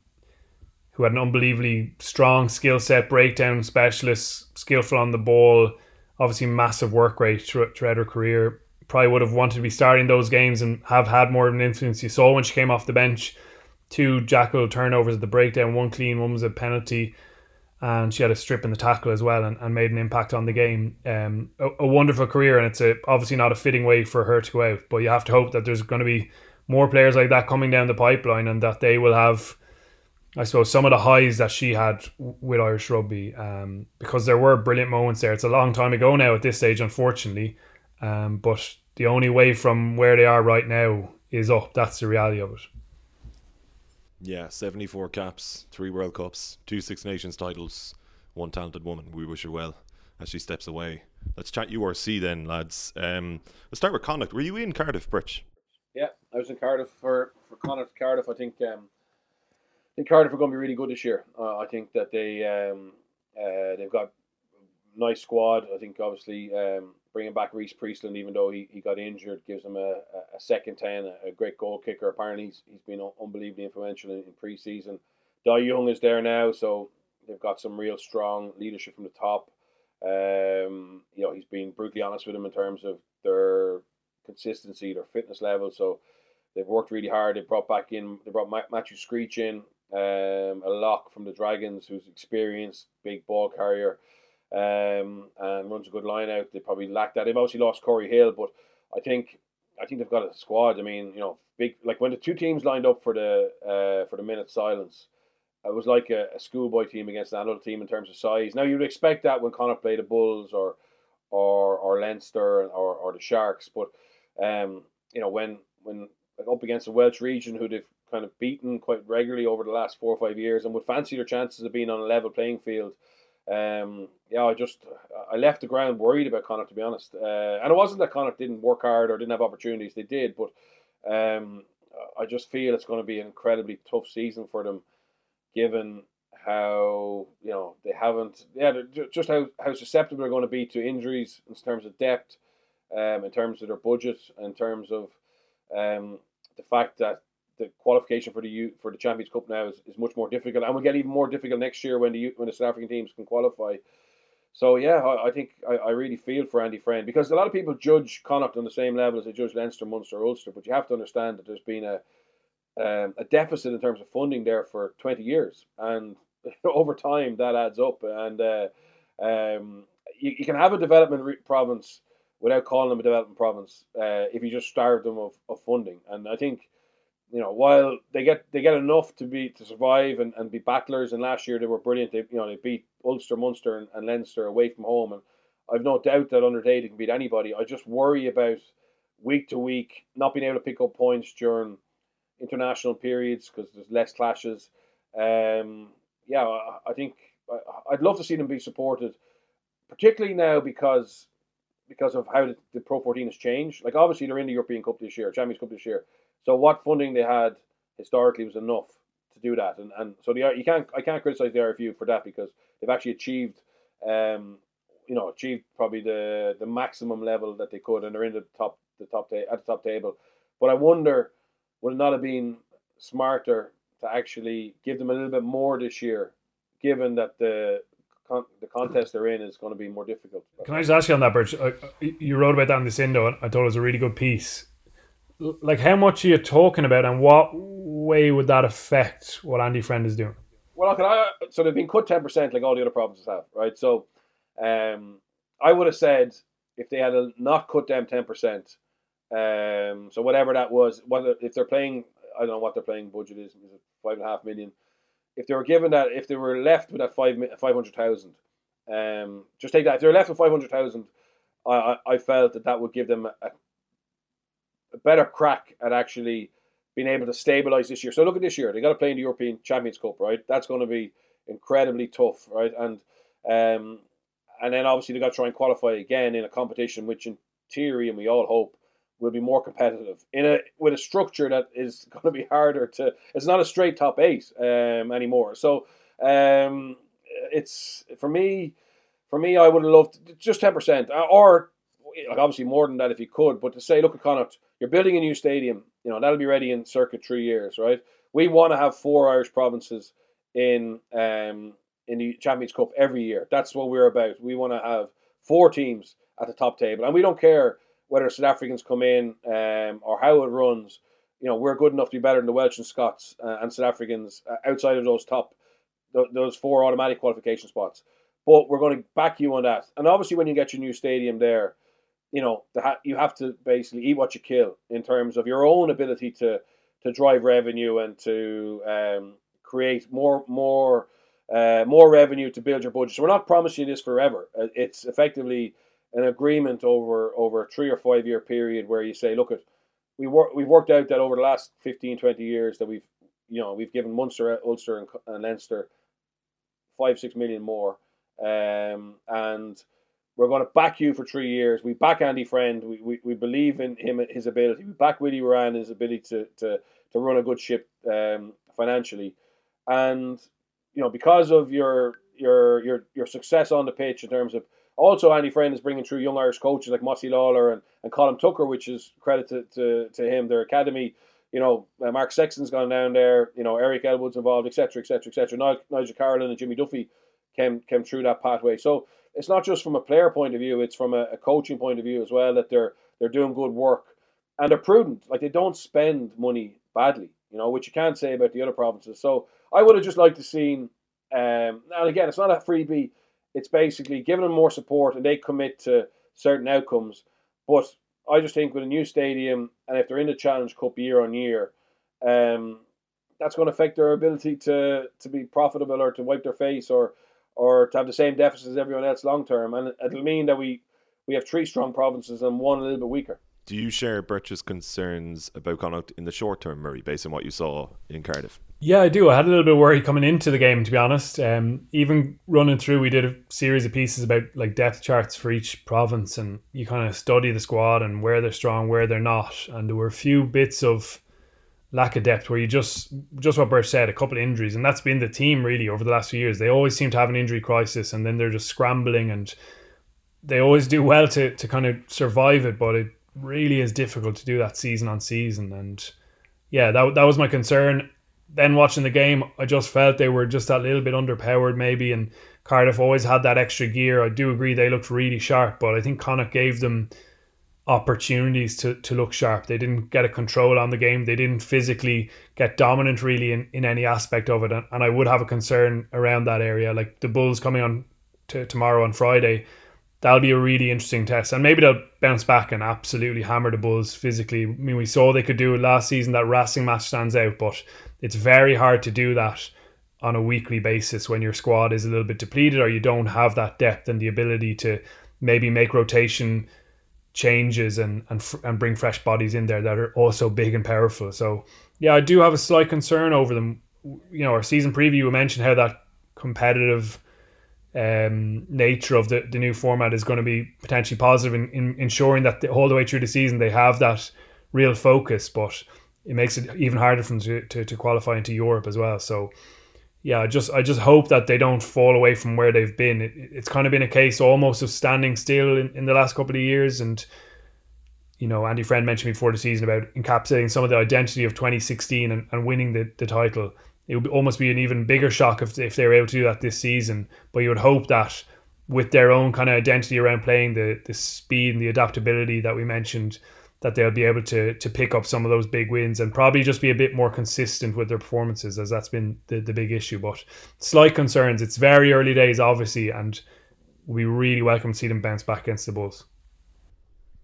who had an unbelievably strong skill set, breakdown specialist, skillful on the ball, obviously massive work rate throughout her career. Probably would have wanted to be starting those games and have had more of an influence. You saw when she came off the bench, two jackal turnovers at the breakdown, one clean, one was a penalty and she had a strip in the tackle as well and, and made an impact on the game. Um, a, a, wonderful career, and it's a, obviously not a fitting way for her to go out, but you have to hope that there's going to be more players like that coming down the pipeline and that they will have, I suppose, some of the highs that she had with Irish rugby um, because there were brilliant moments there. It's a long time ago now at this stage, unfortunately, um, but the only way from where they are right now is up. That's the reality of it. Yeah, 74 caps, three World Cups, two Six Nations titles, one talented woman. We wish her well as she steps away. Let's chat URC then, lads. Um, let's start with Connacht. Were you in Cardiff, Birch? I was in Cardiff for, for Connacht. Cardiff, I think, um, I think Cardiff are going to be really good this year. Uh, I think that they um, uh, they've got a nice squad. I think obviously um, bringing back Rhys Priestland, even though he, he got injured, gives him a, a second 10, a, great goal kicker. Apparently, he's, he's been unbelievably influential in, in pre season. Dai Young is there now, so they've got some real strong leadership from the top. Um, you know, he's been brutally honest with them in terms of their consistency, their fitness level. So they've worked really hard. They brought back in, they brought Matthew Screech in, um, a lock from the Dragons, who's experienced, big ball carrier um, and runs a good line out. They probably lack that. They've obviously lost Cory Hill, but I think I think they've got a squad. I mean, you know, big like when the two teams lined up for the uh, for the minute silence, it was like a, a schoolboy team against another team in terms of size. Now you'd expect that when Connacht played the Bulls or or or Leinster or, or the Sharks, but um, you know when when up against the Welsh region who they've kind of beaten quite regularly over the last four or five years and would fancy their chances of being on a level playing field um, yeah, I just I left the ground worried about Connacht to be honest, uh, and it wasn't that Connacht didn't work hard or didn't have opportunities; they did. But um, I just feel it's going to be an incredibly tough season for them, given how you know they haven't yeah just how, how susceptible they're going to be to injuries in terms of depth, um, in terms of their budget, in terms of um, the fact that the qualification for the U, for the Champions Cup now is, is much more difficult, and will get even more difficult next year when the when the South African teams can qualify. So yeah, I, I think I, I really feel for Andy Friend because a lot of people judge Connacht on the same level as they judge Leinster, Munster, Ulster, but you have to understand that there's been a um, a deficit in terms of funding there for twenty years, and over time that adds up, and uh, um, you, you can have a development re- province without calling them a development province uh, if you just starve them of, of funding, and I think you know, while they get they get enough to be to survive and, and be battlers, and last year they were brilliant. They you know they beat Ulster, Munster, and, and Leinster away from home, and I've no doubt that under day they can beat anybody. I just worry about week to week not being able to pick up points during international periods because there's less clashes. Um, yeah, I, I think I, I'd love to see them be supported, particularly now because because of how the, Pro 14 has changed. Like obviously they're in the European Cup this year, Champions Cup this year so what funding they had historically was enough to do that, and and so the you can't I can't criticize the RFU for that because they've actually achieved, um, you know, achieved probably the the maximum level that they could, and they're in the top the top ta- at the top table. But I wonder, would it not have been smarter to actually give them a little bit more this year, given that the con- the contest they're in is going to be more difficult. Can I just ask you on that, Birch? You wrote about that in the Sindo, and I thought it was a really good piece like how much are you talking about, and what way would that affect what Andy Friend is doing? Well, look, I, so they've been cut ten percent, like all the other provinces have, right? So, um, I would have said if they had not cut them ten percent, um, so whatever that was, whether if they're playing, I don't know what they're playing budget is, is it five and a half million? If they were given that, if they were left with that five five hundred thousand, um, just take that. If they were left with five hundred thousand, I, I I felt that that would give them a, a better crack at actually being able to stabilize this year. So look at this year; they got to play in the European Champions Cup, right? That's going to be incredibly tough, right? And um, and then obviously they got to try and qualify again in a competition which, in theory, and we all hope will be more competitive in a with a structure that is going to be harder to. It's not a straight top eight um, anymore. So um, it's for me. For me, I would have loved just ten percent, uh, or like obviously more than that if you could. But to say, look at Connacht, you're building a new stadium. You know that'll be ready in circa three years, right? We want to have four Irish provinces in um, in the Champions Cup every year. That's what we're about. We want to have four teams at the top table, and we don't care whether South Africans come in um, or how it runs. You know, we're good enough to be better than the Welsh and Scots uh, and South Africans uh, outside of those top th- those four automatic qualification spots. But we're going to back you on that. And obviously, when you get your new stadium there, you know ha- you have to basically eat what you kill in terms of your own ability to to drive revenue and to um, create more more uh, more revenue to build your budget. So we're not promising you this forever. Uh, it's effectively an agreement over over a three or five year period where you say, look at we work we've worked out that over the last 15, 20 years that we've you know we've given Munster, Ulster, and, and Leinster five six million more, um, and we're going to back you for three years. We back Andy Friend. We, we, we believe in him his ability. We back Willie Ruane his ability to to to run a good ship um, financially, and you know because of your your your your success on the pitch in terms of also, Andy Friend is bringing through young Irish coaches like Mossy Lawler and, and Colin Tucker, which is credit to, to, to him. Their academy, you know, uh, Mark Sexton's gone down there. You know, Eric Elwood's involved, etc., etc., etc. Nigel Carolan and Jimmy Duffy came came through that pathway. So it's not just from a player point of view; it's from a, a coaching point of view as well that they're they're doing good work and they're prudent. Like they don't spend money badly, you know, which you can't say about the other provinces. So I would have just liked to seen. Um, and again, it's not a freebie it's basically giving them more support and they commit to certain outcomes. But I just think with a new stadium and if they're in the Challenge Cup year on year, um, that's going to affect their ability to to be profitable or to wipe their face or or to have the same deficits as everyone else long term. And it'll mean that we we have three strong provinces and one a little bit weaker. Do you share Birch's concerns about Connacht in the short term, Murray, based on what you saw in Cardiff? Yeah, I do. I had a little bit of worry coming into the game, to be honest. Um, even running through, we did a series of pieces about like depth charts for each province, and you kind of study the squad and where they're strong, where they're not. And there were a few bits of lack of depth where you just just what Birch said, a couple of injuries, and that's been the team really over the last few years. They always seem to have an injury crisis, and then they're just scrambling, and they always do well to to kind of survive it, but it really is difficult to do that season on season. And yeah, that that was my concern then watching the game, I just felt they were just a little bit underpowered, maybe. And Cardiff always had that extra gear. I do agree they looked really sharp, but I think Connacht gave them opportunities to, to look sharp. They didn't get a control on the game. They didn't physically get dominant really in, in any aspect of it. And, and I would have a concern around that area. Like the Bulls coming on to tomorrow on Friday, that'll be a really interesting test. And maybe they'll bounce back and absolutely hammer the Bulls physically. I mean, we saw they could do it last season. That Racing match stands out, but it's very hard to do that on a weekly basis when your squad is a little bit depleted or you don't have that depth and the ability to maybe make rotation changes and and, and bring fresh bodies in there that are also big and powerful. So yeah, I do have a slight concern over them. You know, our season preview we mentioned how that competitive um, nature of the, the new format is going to be potentially positive in, in ensuring that the, all the way through the season they have that real focus. But it makes it even harder for them to, to, to qualify into Europe as well. So yeah, I just I just hope that they don't fall away from where they've been. It, it's kind of been a case almost of standing still in, in the last couple of years, and you know Andy Friend mentioned before the season about encapsulating some of the identity of 2016 and, and winning the, the title. It would almost be an even bigger shock if if they were able to do that this season. But you would hope that with their own kind of identity around playing, the the speed and the adaptability that we mentioned that they'll be able to to pick up some of those big wins and probably just be a bit more consistent with their performances as that's been the, the big issue. But slight concerns. It's very early days obviously and we really welcome to see them bounce back against the bulls.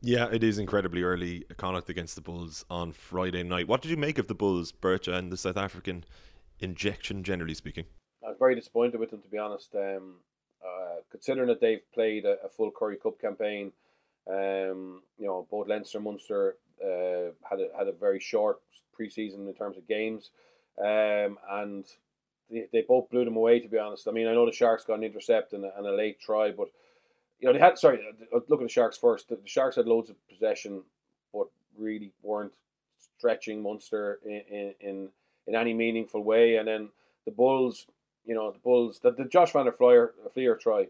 Yeah it is incredibly early Connacht against the bulls on friday night. What did you make of the bulls Birch and the south african injection, generally speaking. I was very disappointed with them, to be honest. Um, uh, considering that they've played a, a, full Currie Cup campaign, um, you know, both Leinster and Munster uh, had a, had a very short preseason in terms of games, um, and they, they both blew them away. To be honest, I mean, I know the Sharks got an intercept and a, and a late try, but you know they had. Sorry, uh, look at the Sharks first. The, the Sharks had loads of possession, but really weren't stretching Munster in, in, in, in any meaningful way. And then the Bulls, you know, the Bulls, the, the Josh van der Flier, Flier try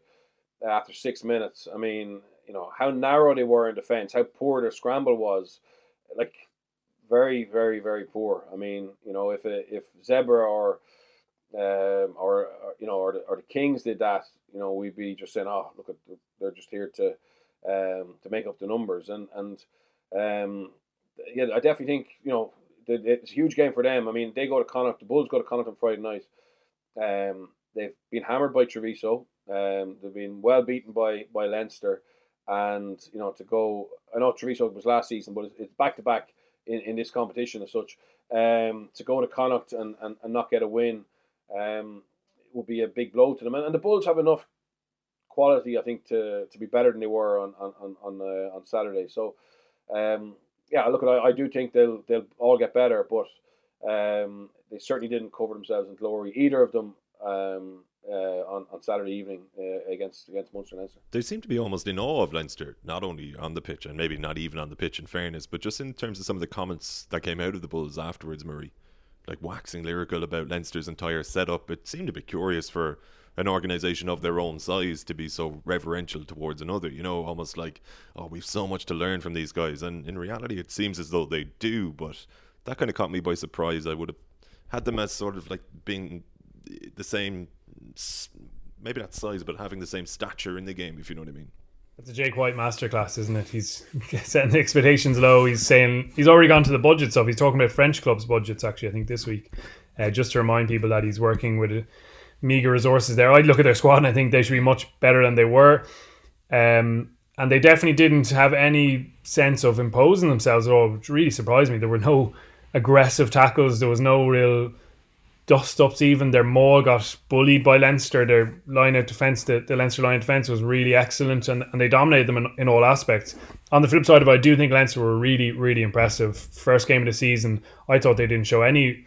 after six minutes. I mean, you know, how narrow they were in defence, how poor their scramble was. Like, very, very, very poor. I mean, you know, if if Zebre or um, or, or, you know, or the, or the Kings did that, you know, we'd be just saying, oh, look, at they're just here to um, to make up the numbers, and and um, yeah, I definitely think you know it's a huge game for them. I mean, they go to Connacht, the Bulls go to Connacht on Friday night. Um, they've been hammered by Treviso. Um, they've been well beaten by by Leinster, and you know to go. I know Treviso was last season, but it's back to back in in this competition as such. Um, to go to Connacht and, and, and not get a win, um, would be a big blow to them. And, and the Bulls have enough quality, I think, to, to be better than they were on on on uh, on Saturday. So, um, yeah, look, I, I do think they'll they'll all get better, but um, they certainly didn't cover themselves in glory. Either of them um, uh, on, on Saturday evening uh, against against Munster Leinster. They seem to be almost in awe of Leinster, not only on the pitch and maybe not even on the pitch in fairness, but just in terms of some of the comments that came out of the Bulls afterwards, Murray, like waxing lyrical about Leinster's entire setup. It seemed a bit curious for an organization of their own size to be so reverential towards another. You know, almost like, oh, we've so much to learn from these guys. And in reality, it seems as though they do. But that kind of caught me by surprise. I would have had them as sort of like being the same, maybe not size, but having the same stature in the game, if you know what I mean. It's a Jake White masterclass, isn't it? He's setting the expectations low. He's saying he's already gone to the budget stuff. He's talking about French clubs' budgets, actually, I think this week. Uh, just to remind people that he's working with meager resources there. I'd look at their squad and I think they should be much better than they were. Um, and they definitely didn't have any sense of imposing themselves at all, which really surprised me. There were no aggressive tackles. There was no real dust ups. Even their maul got bullied by Leinster. Their line of defence, the, the Leinster line of defence, was really excellent, and, and they dominated them in, in all aspects. On the flip side of it, I do think Leinster were really, really impressive. First game of the season, I thought they didn't show any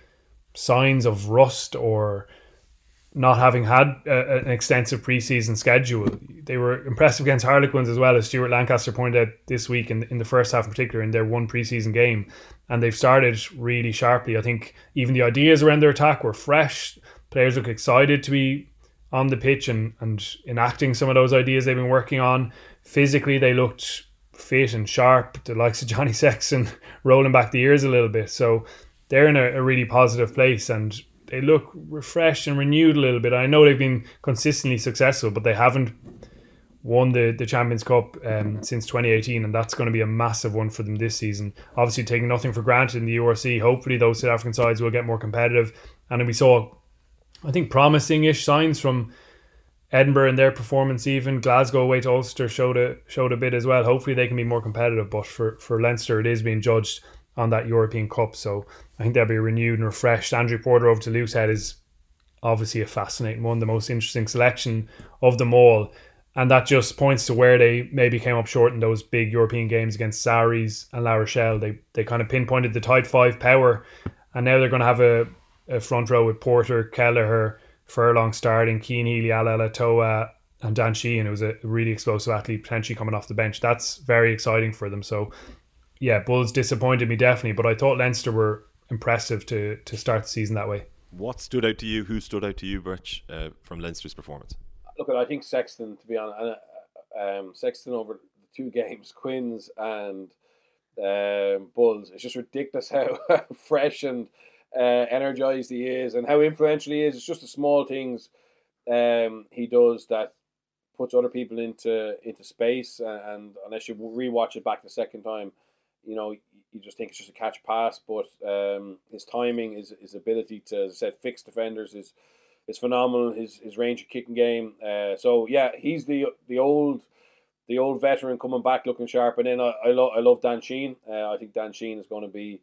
signs of rust or not having had a, an extensive preseason schedule. They were impressive against Harlequins as well, as Stuart Lancaster pointed out this week in, in the first half in particular in their one preseason game. And they've started really sharply. I think even the ideas around their attack were fresh. Players look excited to be on the pitch and, and enacting some of those ideas they've been working on. Physically, they looked fit and sharp, the likes of Johnny Sexton rolling back the ears a little bit. So they're in a, a really positive place. And they look refreshed and renewed a little bit. I know they've been consistently successful, but they haven't won the, the Champions Cup um, since 2018, and that's going to be a massive one for them this season. Obviously, taking nothing for granted in the URC, hopefully those South African sides will get more competitive. And we saw, I think, promising-ish signs from Edinburgh in their performance. Even Glasgow away to Ulster showed a showed a bit as well. Hopefully, they can be more competitive. But for for Leinster, it is being judged on that European Cup. So I think they'll be renewed and refreshed. Andrew Porter over to Loosehead is obviously a fascinating one, the most interesting selection of them all. And that just points to where they maybe came up short in those big European games against Sarries and La Rochelle. They they kind of pinpointed the tight five power, and now they're going to have a, a front row with Porter, Kelleher, Furlong starting, Cian Healy, Ala'alatoa, and Dan Sheehan, who was a really explosive athlete, potentially coming off the bench. That's very exciting for them. So yeah, Bulls disappointed me definitely, but I thought Leinster were impressive to to start the season that way. What stood out to you? Who stood out to you, Birch, uh, from Leinster's performance? Look, I think Sexton, to be honest, uh, um, Sexton over the two games, Quins and um, Bulls. It's just ridiculous how fresh and uh, energized he is, and how influential he is. It's just the small things um, he does that puts other people into into space. And, and unless you rewatch it back the second time, you know, you just think it's just a catch pass, but um, his timing, his, his ability to, as I said, fix defenders is is phenomenal. His his range of kicking game. Uh, so yeah, he's the the old the old veteran coming back looking sharp. And then I, I love I love Dan Sheehan. Uh, I think Dan Sheehan is going to be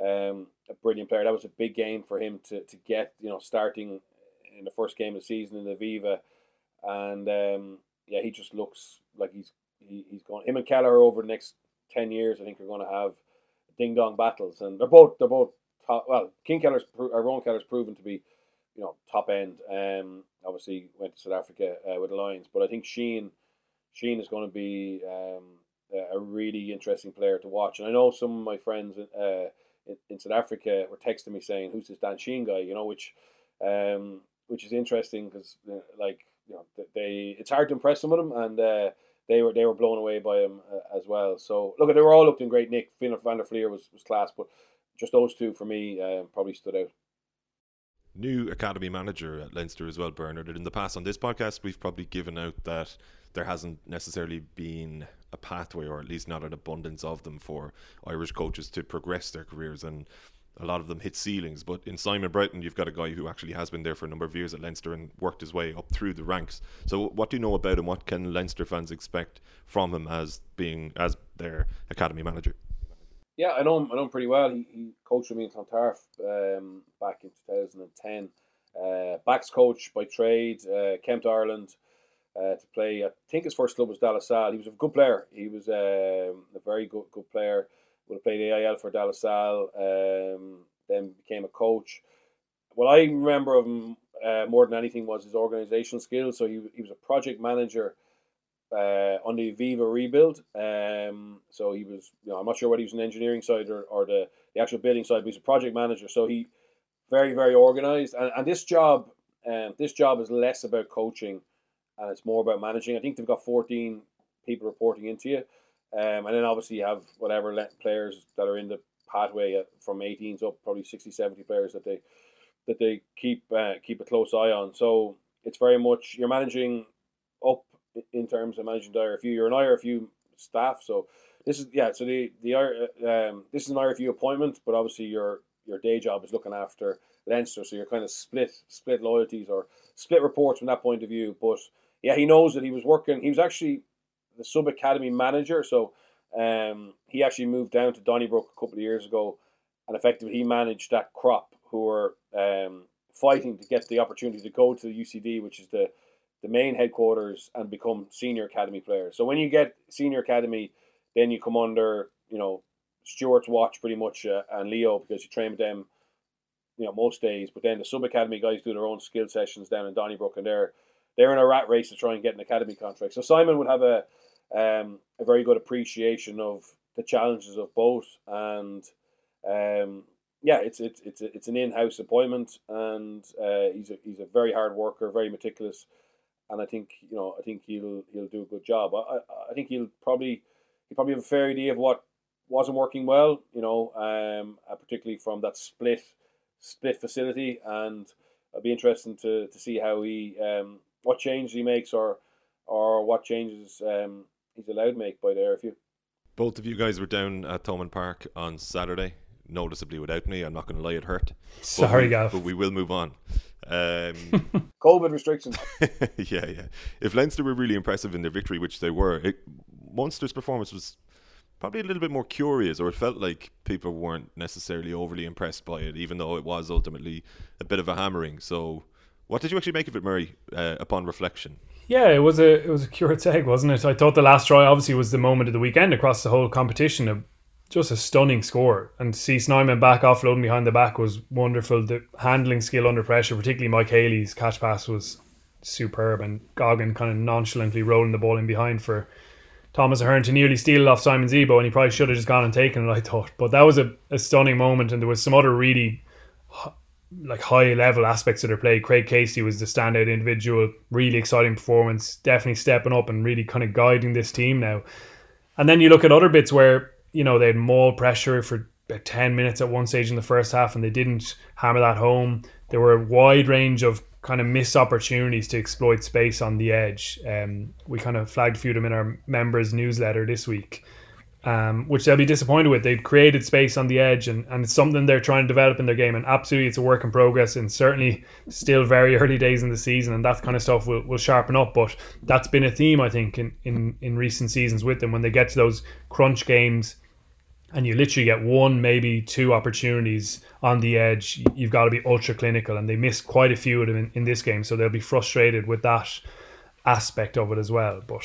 um, a brilliant player. That was a big game for him to, to get, you know, starting in the first game of the season in the Viva. And um, yeah, he just looks like he's he, he's going. Him and Kelleher over the next ten years, I think, are going to have ding dong battles, and they're both they're both top. Well, King Keller's or Ron Kelleher's proven to be, you know, top end. Um, obviously went to South Africa uh, with the Lions, but I think Sheehan Sheehan is going to be um, a really interesting player to watch. And I know some of my friends uh, in, in South Africa were texting me saying, "Who's this Dan Sheehan guy?" You know, which um, which is interesting because uh, like you know they it's hard to impress some of them and. They were they were blown away by him uh, as well. So look, they were all looking great. Nick Van der Flier was, was class, but just those two for me uh, probably stood out. New academy manager at Leinster as well, Bernard. In the past on this podcast, we've probably given out that there hasn't necessarily been a pathway, or at least not an abundance of them, for Irish coaches to progress their careers. And a lot of them hit ceilings. But in Simon Broughton, you've got a guy who actually has been there for a number of years at Leinster and worked his way up through the ranks. So, what do you know about him? What can Leinster fans expect from him as being as their academy manager? Yeah, I know him. I know him pretty well. He, he coached with me in Clontarf um, back in 2010. Uh, backs coach by trade, uh, came to Ireland uh, to play. I think his first club was Dallas. He was a good player. He was um, a very good good player would have played AIL for De La Salle, um, then became a coach. What I remember of him uh, more than anything was his organizational skills. So he, he was a project manager uh, on the Viva rebuild. Um, so he was, you know, I'm not sure whether he was an engineering side or, or the, the actual building side, but he's a project manager. So he very, very organized. And, and this job, um, this job is less about coaching and it's more about managing. I think they've got 14 people reporting into you. Um, and then obviously you have whatever players that are in the pathway from 18s up, probably 60, 70 players that they that they keep uh, keep a close eye on. So it's very much you're managing up in terms of managing the IRFU. You're an IRFU staff, so this is yeah. So the the um, this is an IRFU appointment, but obviously your your day job is looking after Leinster, so you're kind of split split loyalties or split reports from that point of view. But yeah, he knows that he was working. He was actually the sub academy manager. So um, he actually moved down to Donnybrook a couple of years ago, and effectively he managed that crop who were um, fighting to get the opportunity to go to the UCD, which is the the main headquarters, and become senior academy players. So when you get senior academy, then you come under you know Stuart's watch pretty much uh, and Leo because you train with them, you know most days. But then the sub academy guys do their own skill sessions down in Donnybrook, and they're they're in a rat race to try and get an academy contract. So Simon would have a um, a very good appreciation of the challenges of both, and um, yeah, it's it's it's it's an in-house appointment, and uh, he's a he's a very hard worker, very meticulous, and I think you know I think he'll he'll do a good job. I I, I think he'll probably he probably have a fair idea of what wasn't working well, you know, um, uh, particularly from that split split facility, and it'll be interesting to, to see how he um, what changes he makes or or what changes um, he's allowed to make by there the RFU. Both of you guys were down at Thomond Park on Saturday, noticeably without me. I'm not going to lie, it hurt. Sorry, but Gav. But we will move on. Um, COVID restrictions. yeah, yeah. If Leinster were really impressive in their victory, which they were, it, Munster's performance was probably a little bit more curious, or it felt like people weren't necessarily overly impressed by it, even though it was ultimately a bit of a hammering. So, what did you actually make of it, Murray, uh, upon reflection? Yeah, it was a it was a curate's egg, wasn't it? I thought the last try obviously was the moment of the weekend across the whole competition. A, just a stunning score, and see Snyman back offloading behind the back was wonderful. The handling skill under pressure, particularly Mike Haley's catch pass was superb, and Goggin kind of nonchalantly rolling the ball in behind for Thomas Ahern to nearly steal it off Simon Zebo, and he probably should have just gone and taken it. I thought, but that was a, a stunning moment, and there was some other really like high level aspects of their play. Craig Casey was the standout individual, really exciting performance, definitely stepping up and really kind of guiding this team now. And then you look at other bits where, you know, they had more pressure for about 10 minutes at one stage in the first half and they didn't hammer that home. There were a wide range of kind of missed opportunities to exploit space on the edge. Um, we kind of flagged a few of them in our members newsletter this week um, which they'll be disappointed with. They've created space on the edge, and, and it's something they're trying to develop in their game. And absolutely, it's a work in progress, and certainly still very early days in the season, and that kind of stuff will, will sharpen up. But that's been a theme, I think, in, in, in recent seasons with them when they get to those crunch games. and you literally get one, maybe two opportunities on the edge, you've got to be ultra clinical. And they missed quite a few of them in, in this game. So they'll be frustrated with that aspect of it as well. But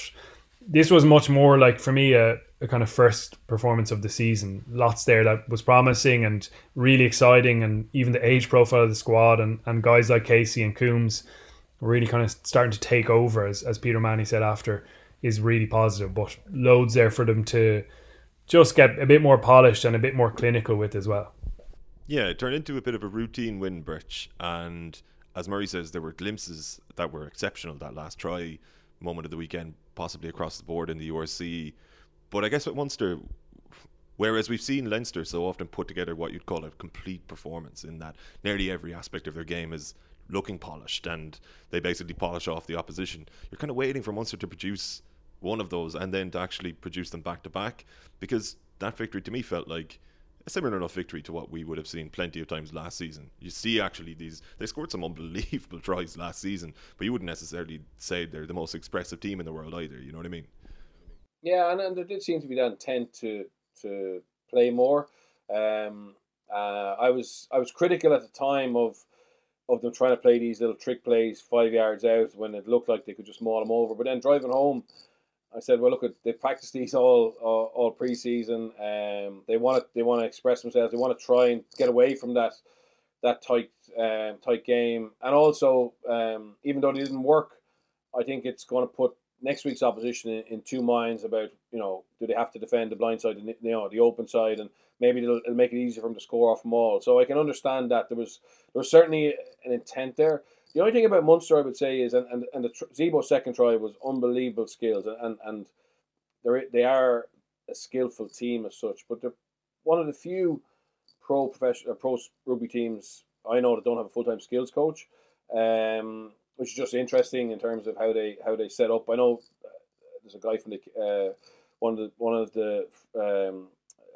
this was much more like, for me, a, kind of first performance of the season. Lots there that was promising and really exciting. And even the age profile of the squad and, and guys like Casey and Coombes really kind of starting to take over, as, as Peter O'Mahony said after, is really positive. But loads there for them to just get a bit more polished and a bit more clinical with as well. Yeah, it turned into a bit of a routine win, Birch. And as Murray says, there were glimpses that were exceptional. That last try moment of the weekend, possibly across the board in the URC. But I guess with Munster, whereas we've seen Leinster so often put together what you'd call a complete performance, in that nearly every aspect of their game is looking polished and they basically polish off the opposition. You're kind of waiting for Munster to produce one of those and then to actually produce them back to back because that victory to me felt like a similar enough victory to what we would have seen plenty of times last season. You see, actually, these they scored some unbelievable tries last season, but you wouldn't necessarily say they're the most expressive team in the world either. You know what I mean? Yeah, and, and there did seem to be that intent to to play more. Um, uh, I was I was critical at the time of of them trying to play these little trick plays five yards out when it looked like they could just maul them over. But then driving home, I said, well, look, at they practiced these all all, all preseason. Um, they want to they want to express themselves. They want to try and get away from that that tight um, tight game. And also, um, even though they didn't work, I think it's going to put next week's opposition in, in, two minds about you know do they have to defend the blind side, and you know, the open side, and maybe it'll, it'll make it easier for them to score off maul. So I can understand that there was there was certainly an intent there. The only thing about Munster I would say is, and, and, and the Zebo second try was unbelievable skills, and and they they are a skillful team as such, but they're one of the few pro professional uh, pro rugby teams I know that don't have a full time skills coach, um, which is just interesting in terms of how they how they set up. I know uh, there's a guy from the uh, one of the one of the um,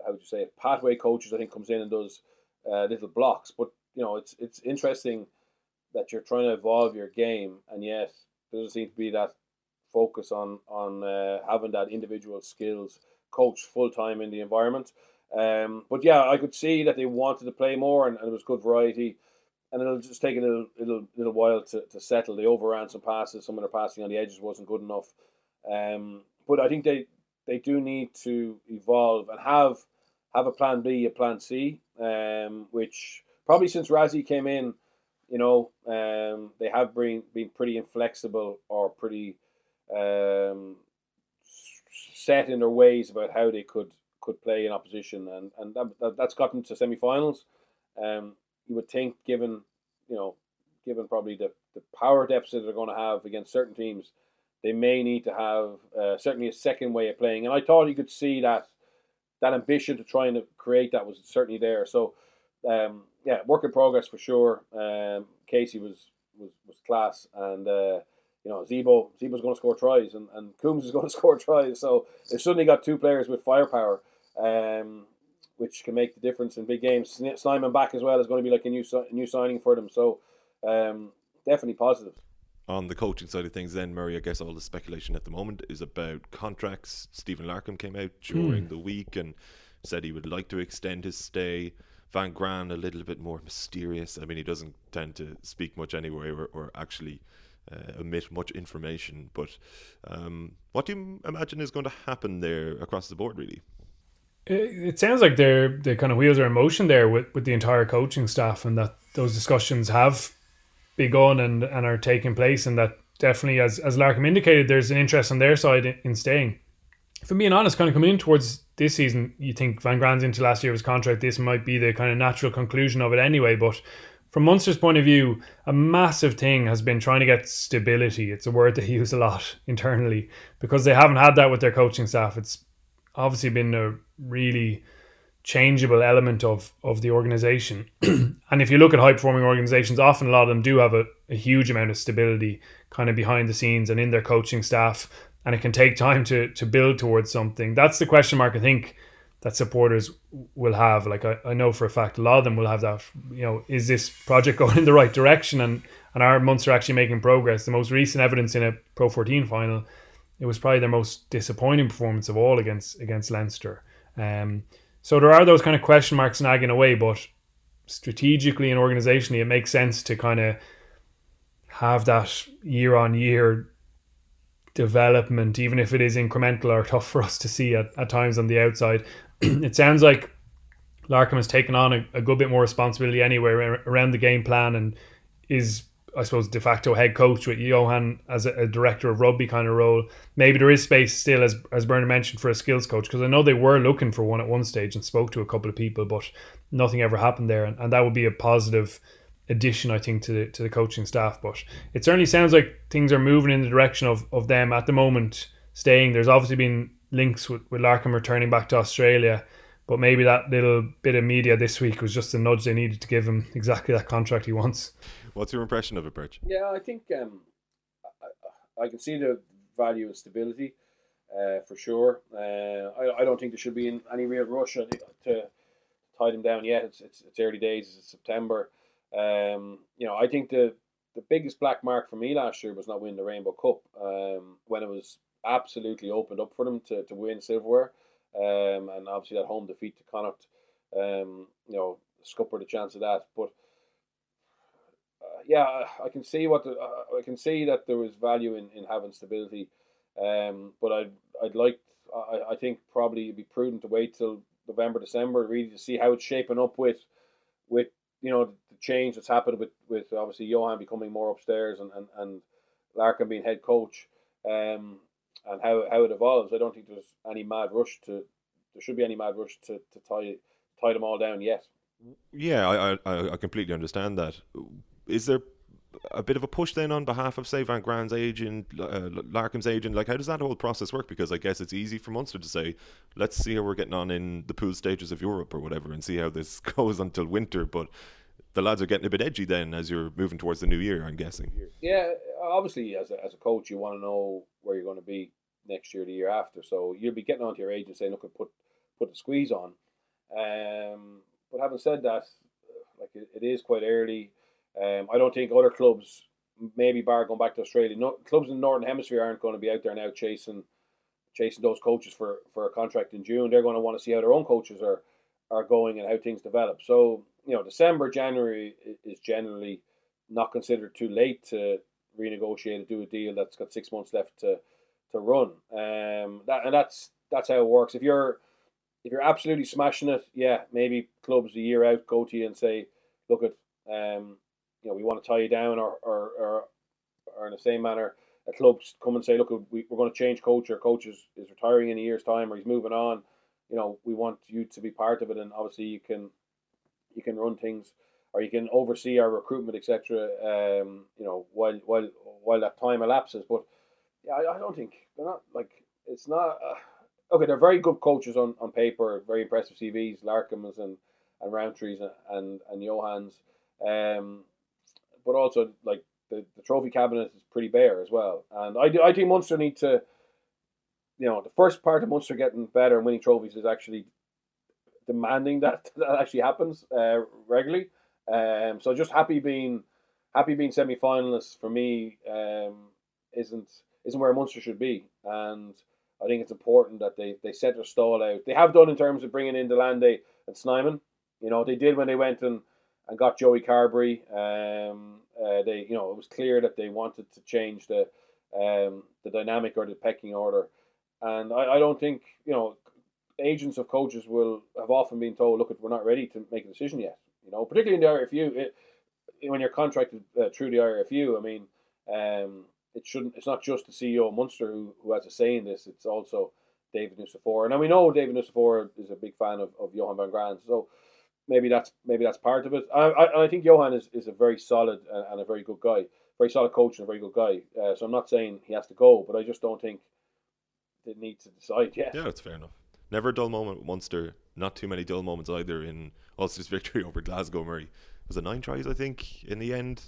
how would you say it, pathway coaches I think comes in and does uh, little blocks, but you know it's it's interesting that you're trying to evolve your game, and yet there doesn't seem to be that focus on on uh, having that individual skills coach full time in the environment. Um, but yeah, I could see that they wanted to play more, and, and it was good variety. And it'll just take a little little little while to, to settle. They overran some passes. Some of their passing on the edges wasn't good enough. Um, but I think they they do need to evolve and have have a plan B, a plan C, um, which probably since Rassie came in, you know, um, they have been been pretty inflexible or pretty um, set in their ways about how they could could play in opposition, and and that, that that's gotten to semi-finals. Um, you would think, given you know, given probably the, the power deficit they're going to have against certain teams, they may need to have uh, certainly a second way of playing. And I thought you could see that that ambition to try and create that was certainly there. So um, yeah, work in progress for sure. Um, Casey was was was class, and uh, you know Zebo Zebo's going to score tries, and and Coombes is going to score tries. So they've suddenly got two players with firepower, um, which can make the difference in big games. Snyman back as well is going to be like a new new signing for them. So um, definitely positive. On the coaching side of things, then Murray, I guess all the speculation at the moment is about contracts. Stephen Larkham came out during mm. the week and said he would like to extend his stay. Van Graan a little bit more mysterious. I mean, he doesn't tend to speak much anyway, or, or actually uh, omit much information. But um, what do you imagine is going to happen there across the board, really? It, sounds like they're the kind of wheels are in motion there with, with the entire coaching staff, and that those discussions have begun and, and are taking place, and that definitely, as as Larkham indicated, there's an interest on their side in, in staying. For being honest, kind of coming in towards this season, you think Van Graan's into last year of his contract. This might be the kind of natural conclusion of it anyway. But from Munster's point of view, a massive thing has been trying to get stability. It's a word they use a lot internally because they haven't had that with their coaching staff. It's obviously been a really changeable element of of the organization. and if you look at high performing organizations, often a lot of them do have a, a huge amount of stability kind of behind the scenes and in their coaching staff and it can take time to to build towards something. That's the question mark I think that supporters will have. Like I, I know for a fact a lot of them will have that. You know, is this project going in the right direction? And and our months are actually making progress? The most recent evidence in a Pro 14 final, it was probably their most disappointing performance of all against against Leinster. Um, So there are those kind of question marks nagging away, but strategically and organizationally, it makes sense to kind of have that year on year development, even if it is incremental or tough for us to see at, at times on the outside. it sounds like Larkham has taken on a, a, good bit more responsibility anyway around the game plan and is, I suppose, de facto head coach with Johan as a, a director of rugby kind of role. Maybe there is space still, as as Bernard mentioned, for a skills coach because I know they were looking for one at one stage and spoke to a couple of people, but nothing ever happened there, and, and that would be a positive addition, I think, to the to the coaching staff. But it certainly sounds like things are moving in the direction of, of them at the moment staying. There's obviously been links with, with Larkham returning back to Australia, but maybe that little bit of media this week was just a nudge they needed to give him exactly that contract he wants. What's your impression of it, Birch? Yeah, I think um, I, I, can see the value and stability uh, for sure. Uh, I, I don't think there should be any real rush to tie them down yet. It's, it's, it's early days, it's September. Um, you know, I think the the biggest black mark for me last year was not winning the Rainbow Cup um, when it was absolutely opened up for them to, to win silverware. Um, and obviously that home defeat to Connacht, um, you know, scuppered the chance of that. But yeah, I can see what the, uh, I can see that there was value in, in having stability. Um, but I'd I'd like I, I think probably it'd be prudent to wait till November December really to see how it's shaping up with with you know the change that's happened with with obviously Johan becoming more upstairs and and, and Larkham being head coach, um, and how how it evolves. I don't think there's any mad rush to there should be any mad rush to, to tie tie them all down yet. Yeah, I, I I completely understand that. Is there a bit of a push then on behalf of say Van Graan's agent, uh, Larkham's agent? Like, how does that whole process work? Because I guess it's easy for Munster to say, let's see how we're getting on in the pool stages of Europe or whatever, and see how this goes until winter. But the lads are getting a bit edgy then as you're moving towards the new year. I'm guessing. Yeah, obviously, as a, as a coach, you want to know where you're going to be next year, the year after. So you'll be getting onto your agent saying, "Look, put put the squeeze on." Um, but having said that, like it, it is quite early. Um, I don't think other clubs, maybe bar going back to Australia, no, clubs in the Northern Hemisphere aren't going to be out there now chasing chasing those coaches for, for a contract in June. They're going to want to see how their own coaches are are going and how things develop. So you know, December, January is generally not considered too late to renegotiate and do a deal that's got six months left to to run. Um, that and that's that's how it works. If you're if you're absolutely smashing it, yeah, maybe clubs a year out go to you and say, look at um, you know, we want to tie you down, or or or, or in the same manner, a clubs come and say, look, we, we're going to change coach, or coach is, is retiring in a year's time, or he's moving on. You know, we want you to be part of it, and obviously you can you can run things or you can oversee our recruitment, etc. Um, you know, while while while that time elapses. But yeah, I, I don't think they're not like it's not. Uh, okay, they're very good coaches on, on paper, very impressive CVs, Larkham's and and Rowntree's and and, and Johans. Um, but also like the, the trophy cabinet is pretty bare as well. And I do, I think Munster need to. You know, the first part of Munster getting better and winning trophies is actually demanding that that actually happens uh, regularly. Um, so just happy being happy being semi finalists for me um, isn't isn't where Munster should be, and I think it's important that they they set their stall out. They have done in terms of bringing in de Allende and Snyman. You know they did when they went and, and got Joey Carbery. Um, uh, they you know it was clear that they wanted to change the um, the dynamic or the pecking order, and I, I don't think you know agents of coaches will have often been told, look, we're not ready to make a decision yet. You know, particularly in the RFU, it, when you're contracted uh, through the RFU, I mean, um, it shouldn't. It's not just the CEO Munster who, who has a say in this. It's also David Nucifora. And we know David Nucifora is a big fan of, of Johan van Graan, so maybe that's maybe that's part of it. I, I, I think Johan is, is a very solid and, and, a very good guy, very solid coach and a very good guy. Uh, so I'm not saying he has to go, but I just don't think they need to decide yet. Yeah, that's fair enough. Never a dull moment with Munster. Not too many dull moments either in Ulster's victory over Glasgow Murray. Was it nine tries, I think, in the end?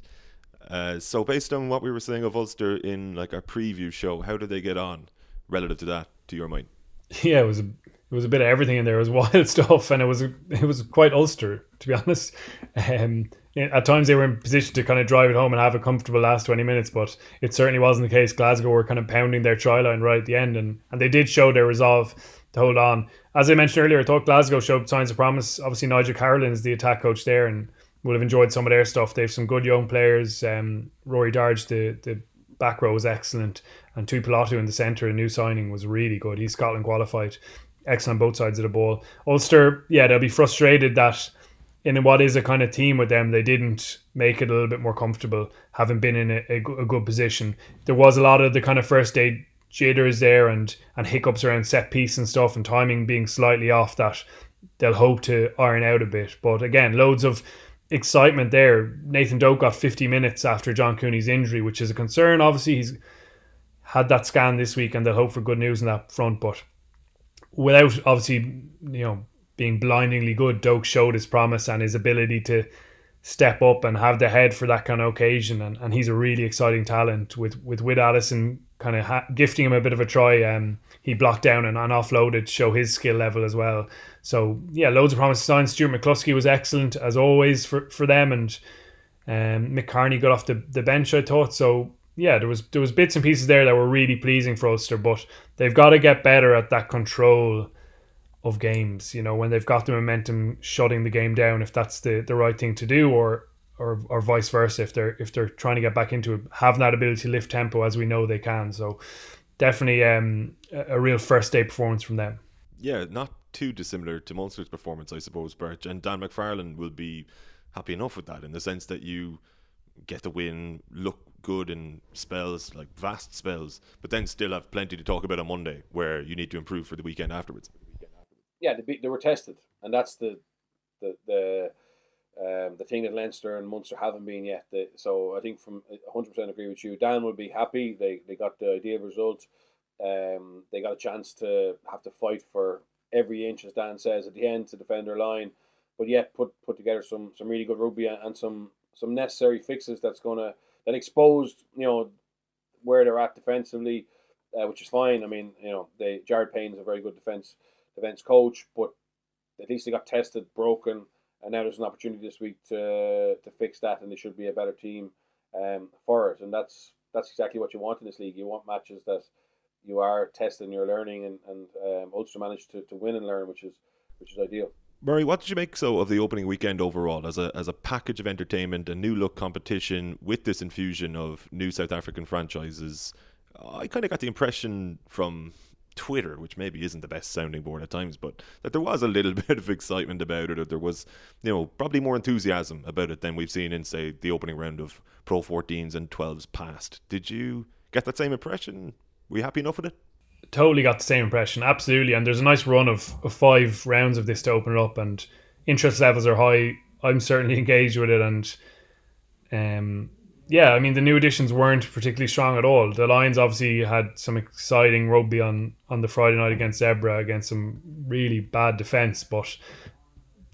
Uh, so based on what we were saying of Ulster in like our preview show, how did they get on relative to that, to your mind? Yeah, it was a it was a bit of everything in there. It was wild stuff, and it was it was quite Ulster to be honest. Um, at times they were in position to kind of drive it home and have a comfortable last 20 minutes, but it certainly wasn't the case. Glasgow were kind of pounding their try line right at the end, and, and they did show their resolve to hold on. As I mentioned earlier, I thought Glasgow showed signs of promise. Obviously, Nigel Carolan is the attack coach there, and will have enjoyed some of their stuff. They have some good young players. Um, Rory Darge, the the back row was excellent, and Tuipulotu in the centre, a new signing, was really good. He's Scotland qualified, excellent on both sides of the ball. Ulster, yeah, they'll be frustrated that in what is a kind of team with them, they didn't make it a little bit more comfortable, having been in a, a, a good position. There was a lot of the kind of first aid jitters there and and hiccups around set piece and stuff and timing being slightly off that they'll hope to iron out a bit. But again, loads of excitement there. Nathan Doak got 50 minutes after John Cooney's injury, which is a concern. Obviously, he's had that scan this week and they'll hope for good news in that front. But without obviously, you know, being blindingly good, Doak showed his promise and his ability to step up and have the head for that kind of occasion. And, and he's a really exciting talent with, with Will Addison kind of ha- gifting him a bit of a try. Um, he blocked down and, and offloaded, show his skill level as well. So yeah, loads of promising signs. Stuart McCloskey was excellent as always for, for them, and um, Mick Carney got off the, the bench. I thought so. Yeah, there was there was bits and pieces there that were really pleasing for Ulster, but they've got to get better at that control of games. You know, when they've got the momentum, shutting the game down, if that's the, the right thing to do, or or or vice versa if they're if they're trying to get back into it, having that ability to lift tempo as we know they can. So definitely um, a, real first day performance from them. Yeah, not too dissimilar to Munster's performance, I suppose, Birch. And Dan McFarland will be happy enough with that in the sense that you get the win, look good in spells, like vast spells, but then still have plenty to talk about on Monday where you need to improve for the weekend afterwards. Yeah, they, they were tested, and that's the the the um, the thing that Leinster and Munster haven't been yet. So I think from 100% agree with you. Dan will be happy. They, they got the ideal result. Um, they got a chance to have to fight for every inch, as Dan says, at the end to defend their line, but yet put put together some some really good rugby and some some necessary fixes that's gonna that exposed you know where they're at defensively, uh, which is fine. I mean, you know, they Jared Payne is a very good defense defense coach, but at least they got tested, broken and now there's an opportunity this week to to fix that, and they should be a better team um, for it. And that's that's exactly what you want in this league. You want matches that you are testing, you're learning, and and um, Ulster managed to, to win and learn, which is which is ideal. Murray, what did you make so of the opening weekend overall as a as a package of entertainment, a new look competition with this infusion of new South African franchises? I kind of got the impression from Twitter, which maybe isn't the best sounding board at times, but that there was a little bit of excitement about it, or there was, you know, probably more enthusiasm about it than we've seen in, say, the opening round of Pro 14s and 12s past. Did you get that same impression? Were you happy enough with it? Totally got the same impression, absolutely. And there's a nice run of, of five rounds of this to open it up, and interest levels are high. I'm certainly engaged with it, and um, yeah, I mean the new additions weren't particularly strong at all. The Lions obviously had some exciting rugby on on the Friday night against Zebre, against some really bad defense, but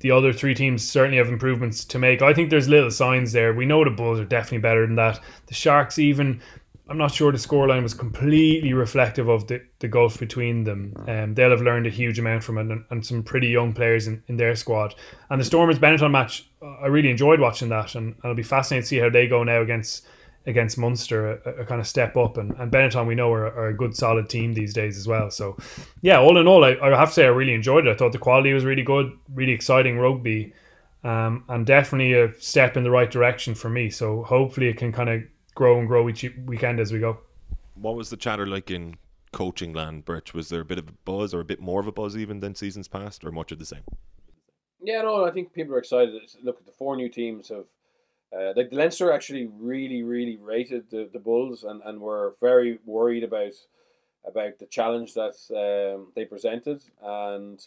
the other three teams certainly have improvements to make. I think there's little signs there. We know the Bulls are definitely better than that. The Sharks even I'm not sure the scoreline was completely reflective of the, the gulf between them. Um, they'll have learned a huge amount from it and, and some pretty young players in, in their squad. And the Stormers Benetton match, I really enjoyed watching that, and, and it'll be fascinating to see how they go now against against Munster, a, a kind of step up. And, and Benetton, we know, are, are, a good, solid team these days as well. So, yeah, all in all, I, I have to say I really enjoyed it. I thought the quality was really good, really exciting rugby, um, and definitely a step in the right direction for me. So, hopefully, it can kind of grow and grow each weekend as we go. What was the chatter like in coaching land, Birch? Was there a bit of a buzz or a bit more of a buzz even than seasons past, or much of the same? Yeah, no, I think people are excited. Look, the four new teams have. Uh, like Leinster actually really, really rated the, the Bulls and, and were very worried about about the challenge that um, they presented, and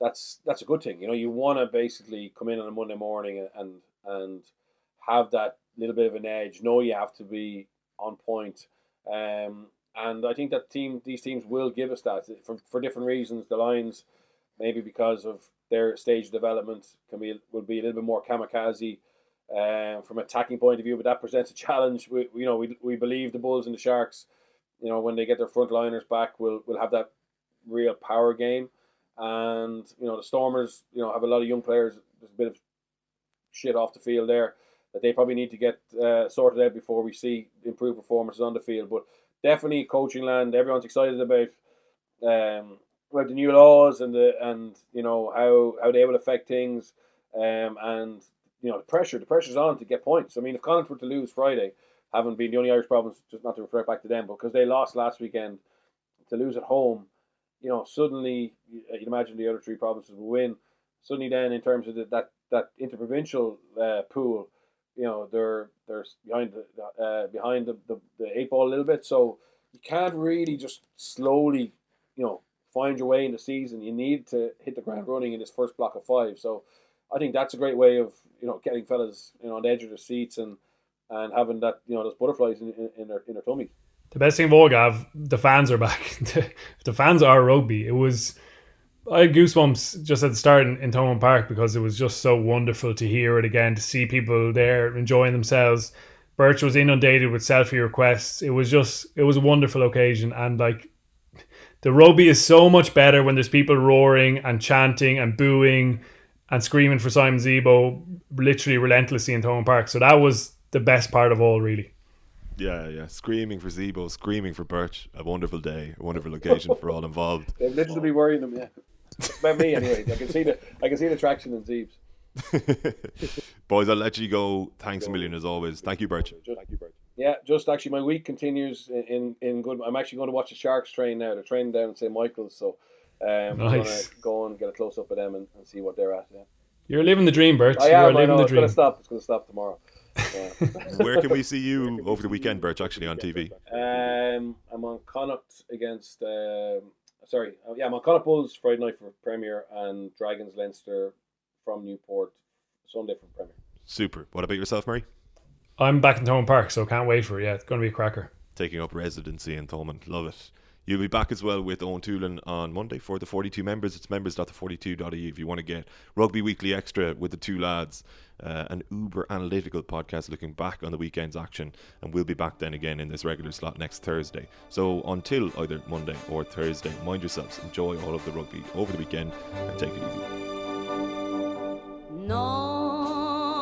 that's that's a good thing. You know, you want to basically come in on a Monday morning and and have that little bit of an edge. Know you have to be on point. Um, and I think that team, these teams will give us that for, for different reasons. The Lions, maybe because of their stage development, can be will be a little bit more kamikaze um, from attacking point of view, but that presents a challenge. We, you know, we, we believe the Bulls and the Sharks, you know, when they get their front liners back, will will have that real power game. And you know, the Stormers, you know, have a lot of young players. There's a bit of shit off the field there that they probably need to get uh, sorted out before we see improved performances on the field. But definitely coaching land. Everyone's excited about um, about the new laws and the and you know how how they will affect things, um, and you know the pressure. The pressure's on to get points. I mean, if Connacht were to lose Friday, having been the only Irish province, just not to refer back to them, but because they lost last weekend, to lose at home, you know, suddenly you'd imagine the other three provinces will win. Suddenly, then in terms of the, that that interprovincial uh, pool, you know, they're they're behind the uh, behind the, the, the eight ball a little bit. So you can't really just slowly, you know, find your way in the season. You need to hit the ground running in this first block of five. So I think that's a great way of you know getting fellas you know on the edge of their seats and and having that you know those butterflies in, in, in their in their tummies. The best thing of all, Gav, the fans are back. the fans are rugby. It was I had goosebumps just at the start in, in Thomond Park because it was just so wonderful to hear it again, to see people there enjoying themselves. Birch was inundated with selfie requests. It was just, it was a wonderful occasion. And like, the rugby is so much better when there's people roaring and chanting and booing and screaming for Simon Zebo literally relentlessly in Thomond Park. So that was the best part of all, really. Yeah, yeah. Screaming for Zebo, screaming for Birch. A wonderful day, a wonderful occasion for all involved. They've literally worrying them, yeah. About me, anyway. I can see the I can see the traction in Zeebs. Boys, I'll let you go. Thanks a million as always. Thank you, Birch. Thank you, Birch. Yeah, just actually, my week continues in, in, in good. I'm actually going to watch the Sharks train now. They're training down in St Michael's, so um, nice. I'm going to go and get a close up of them and, and, see what they're at. Yeah. You're living the dream, Birch. I am, You're living know, the dream. It's going to stop. It's going to stop tomorrow. Where can we see you over the weekend, Birch? Actually on TV. Um, I'm on Connacht against. Um, sorry, uh, yeah, I'm on Connacht Bulls Friday night for Premier and Dragons Leinster from Newport Sunday from Premier. Super. What about yourself, Murray? I'm back in Thomond Park, so can't wait for it. Yeah, it's going to be a cracker. Taking up residency in Thomond. Love it. You'll be back as well with Owen Toolan on Monday for the 42 members. It's members.the42.ie if you want to get Rugby Weekly Extra with the two lads, uh, an uber analytical podcast looking back on the weekend's action. And we'll be back then again in this regular slot next Thursday. So until either Monday or Thursday, mind yourselves, enjoy all of the rugby over the weekend, and take it easy. Non,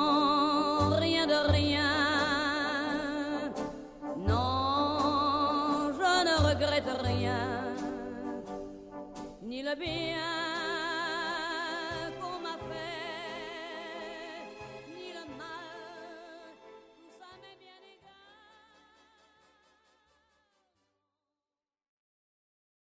rien de rien. ni la bien.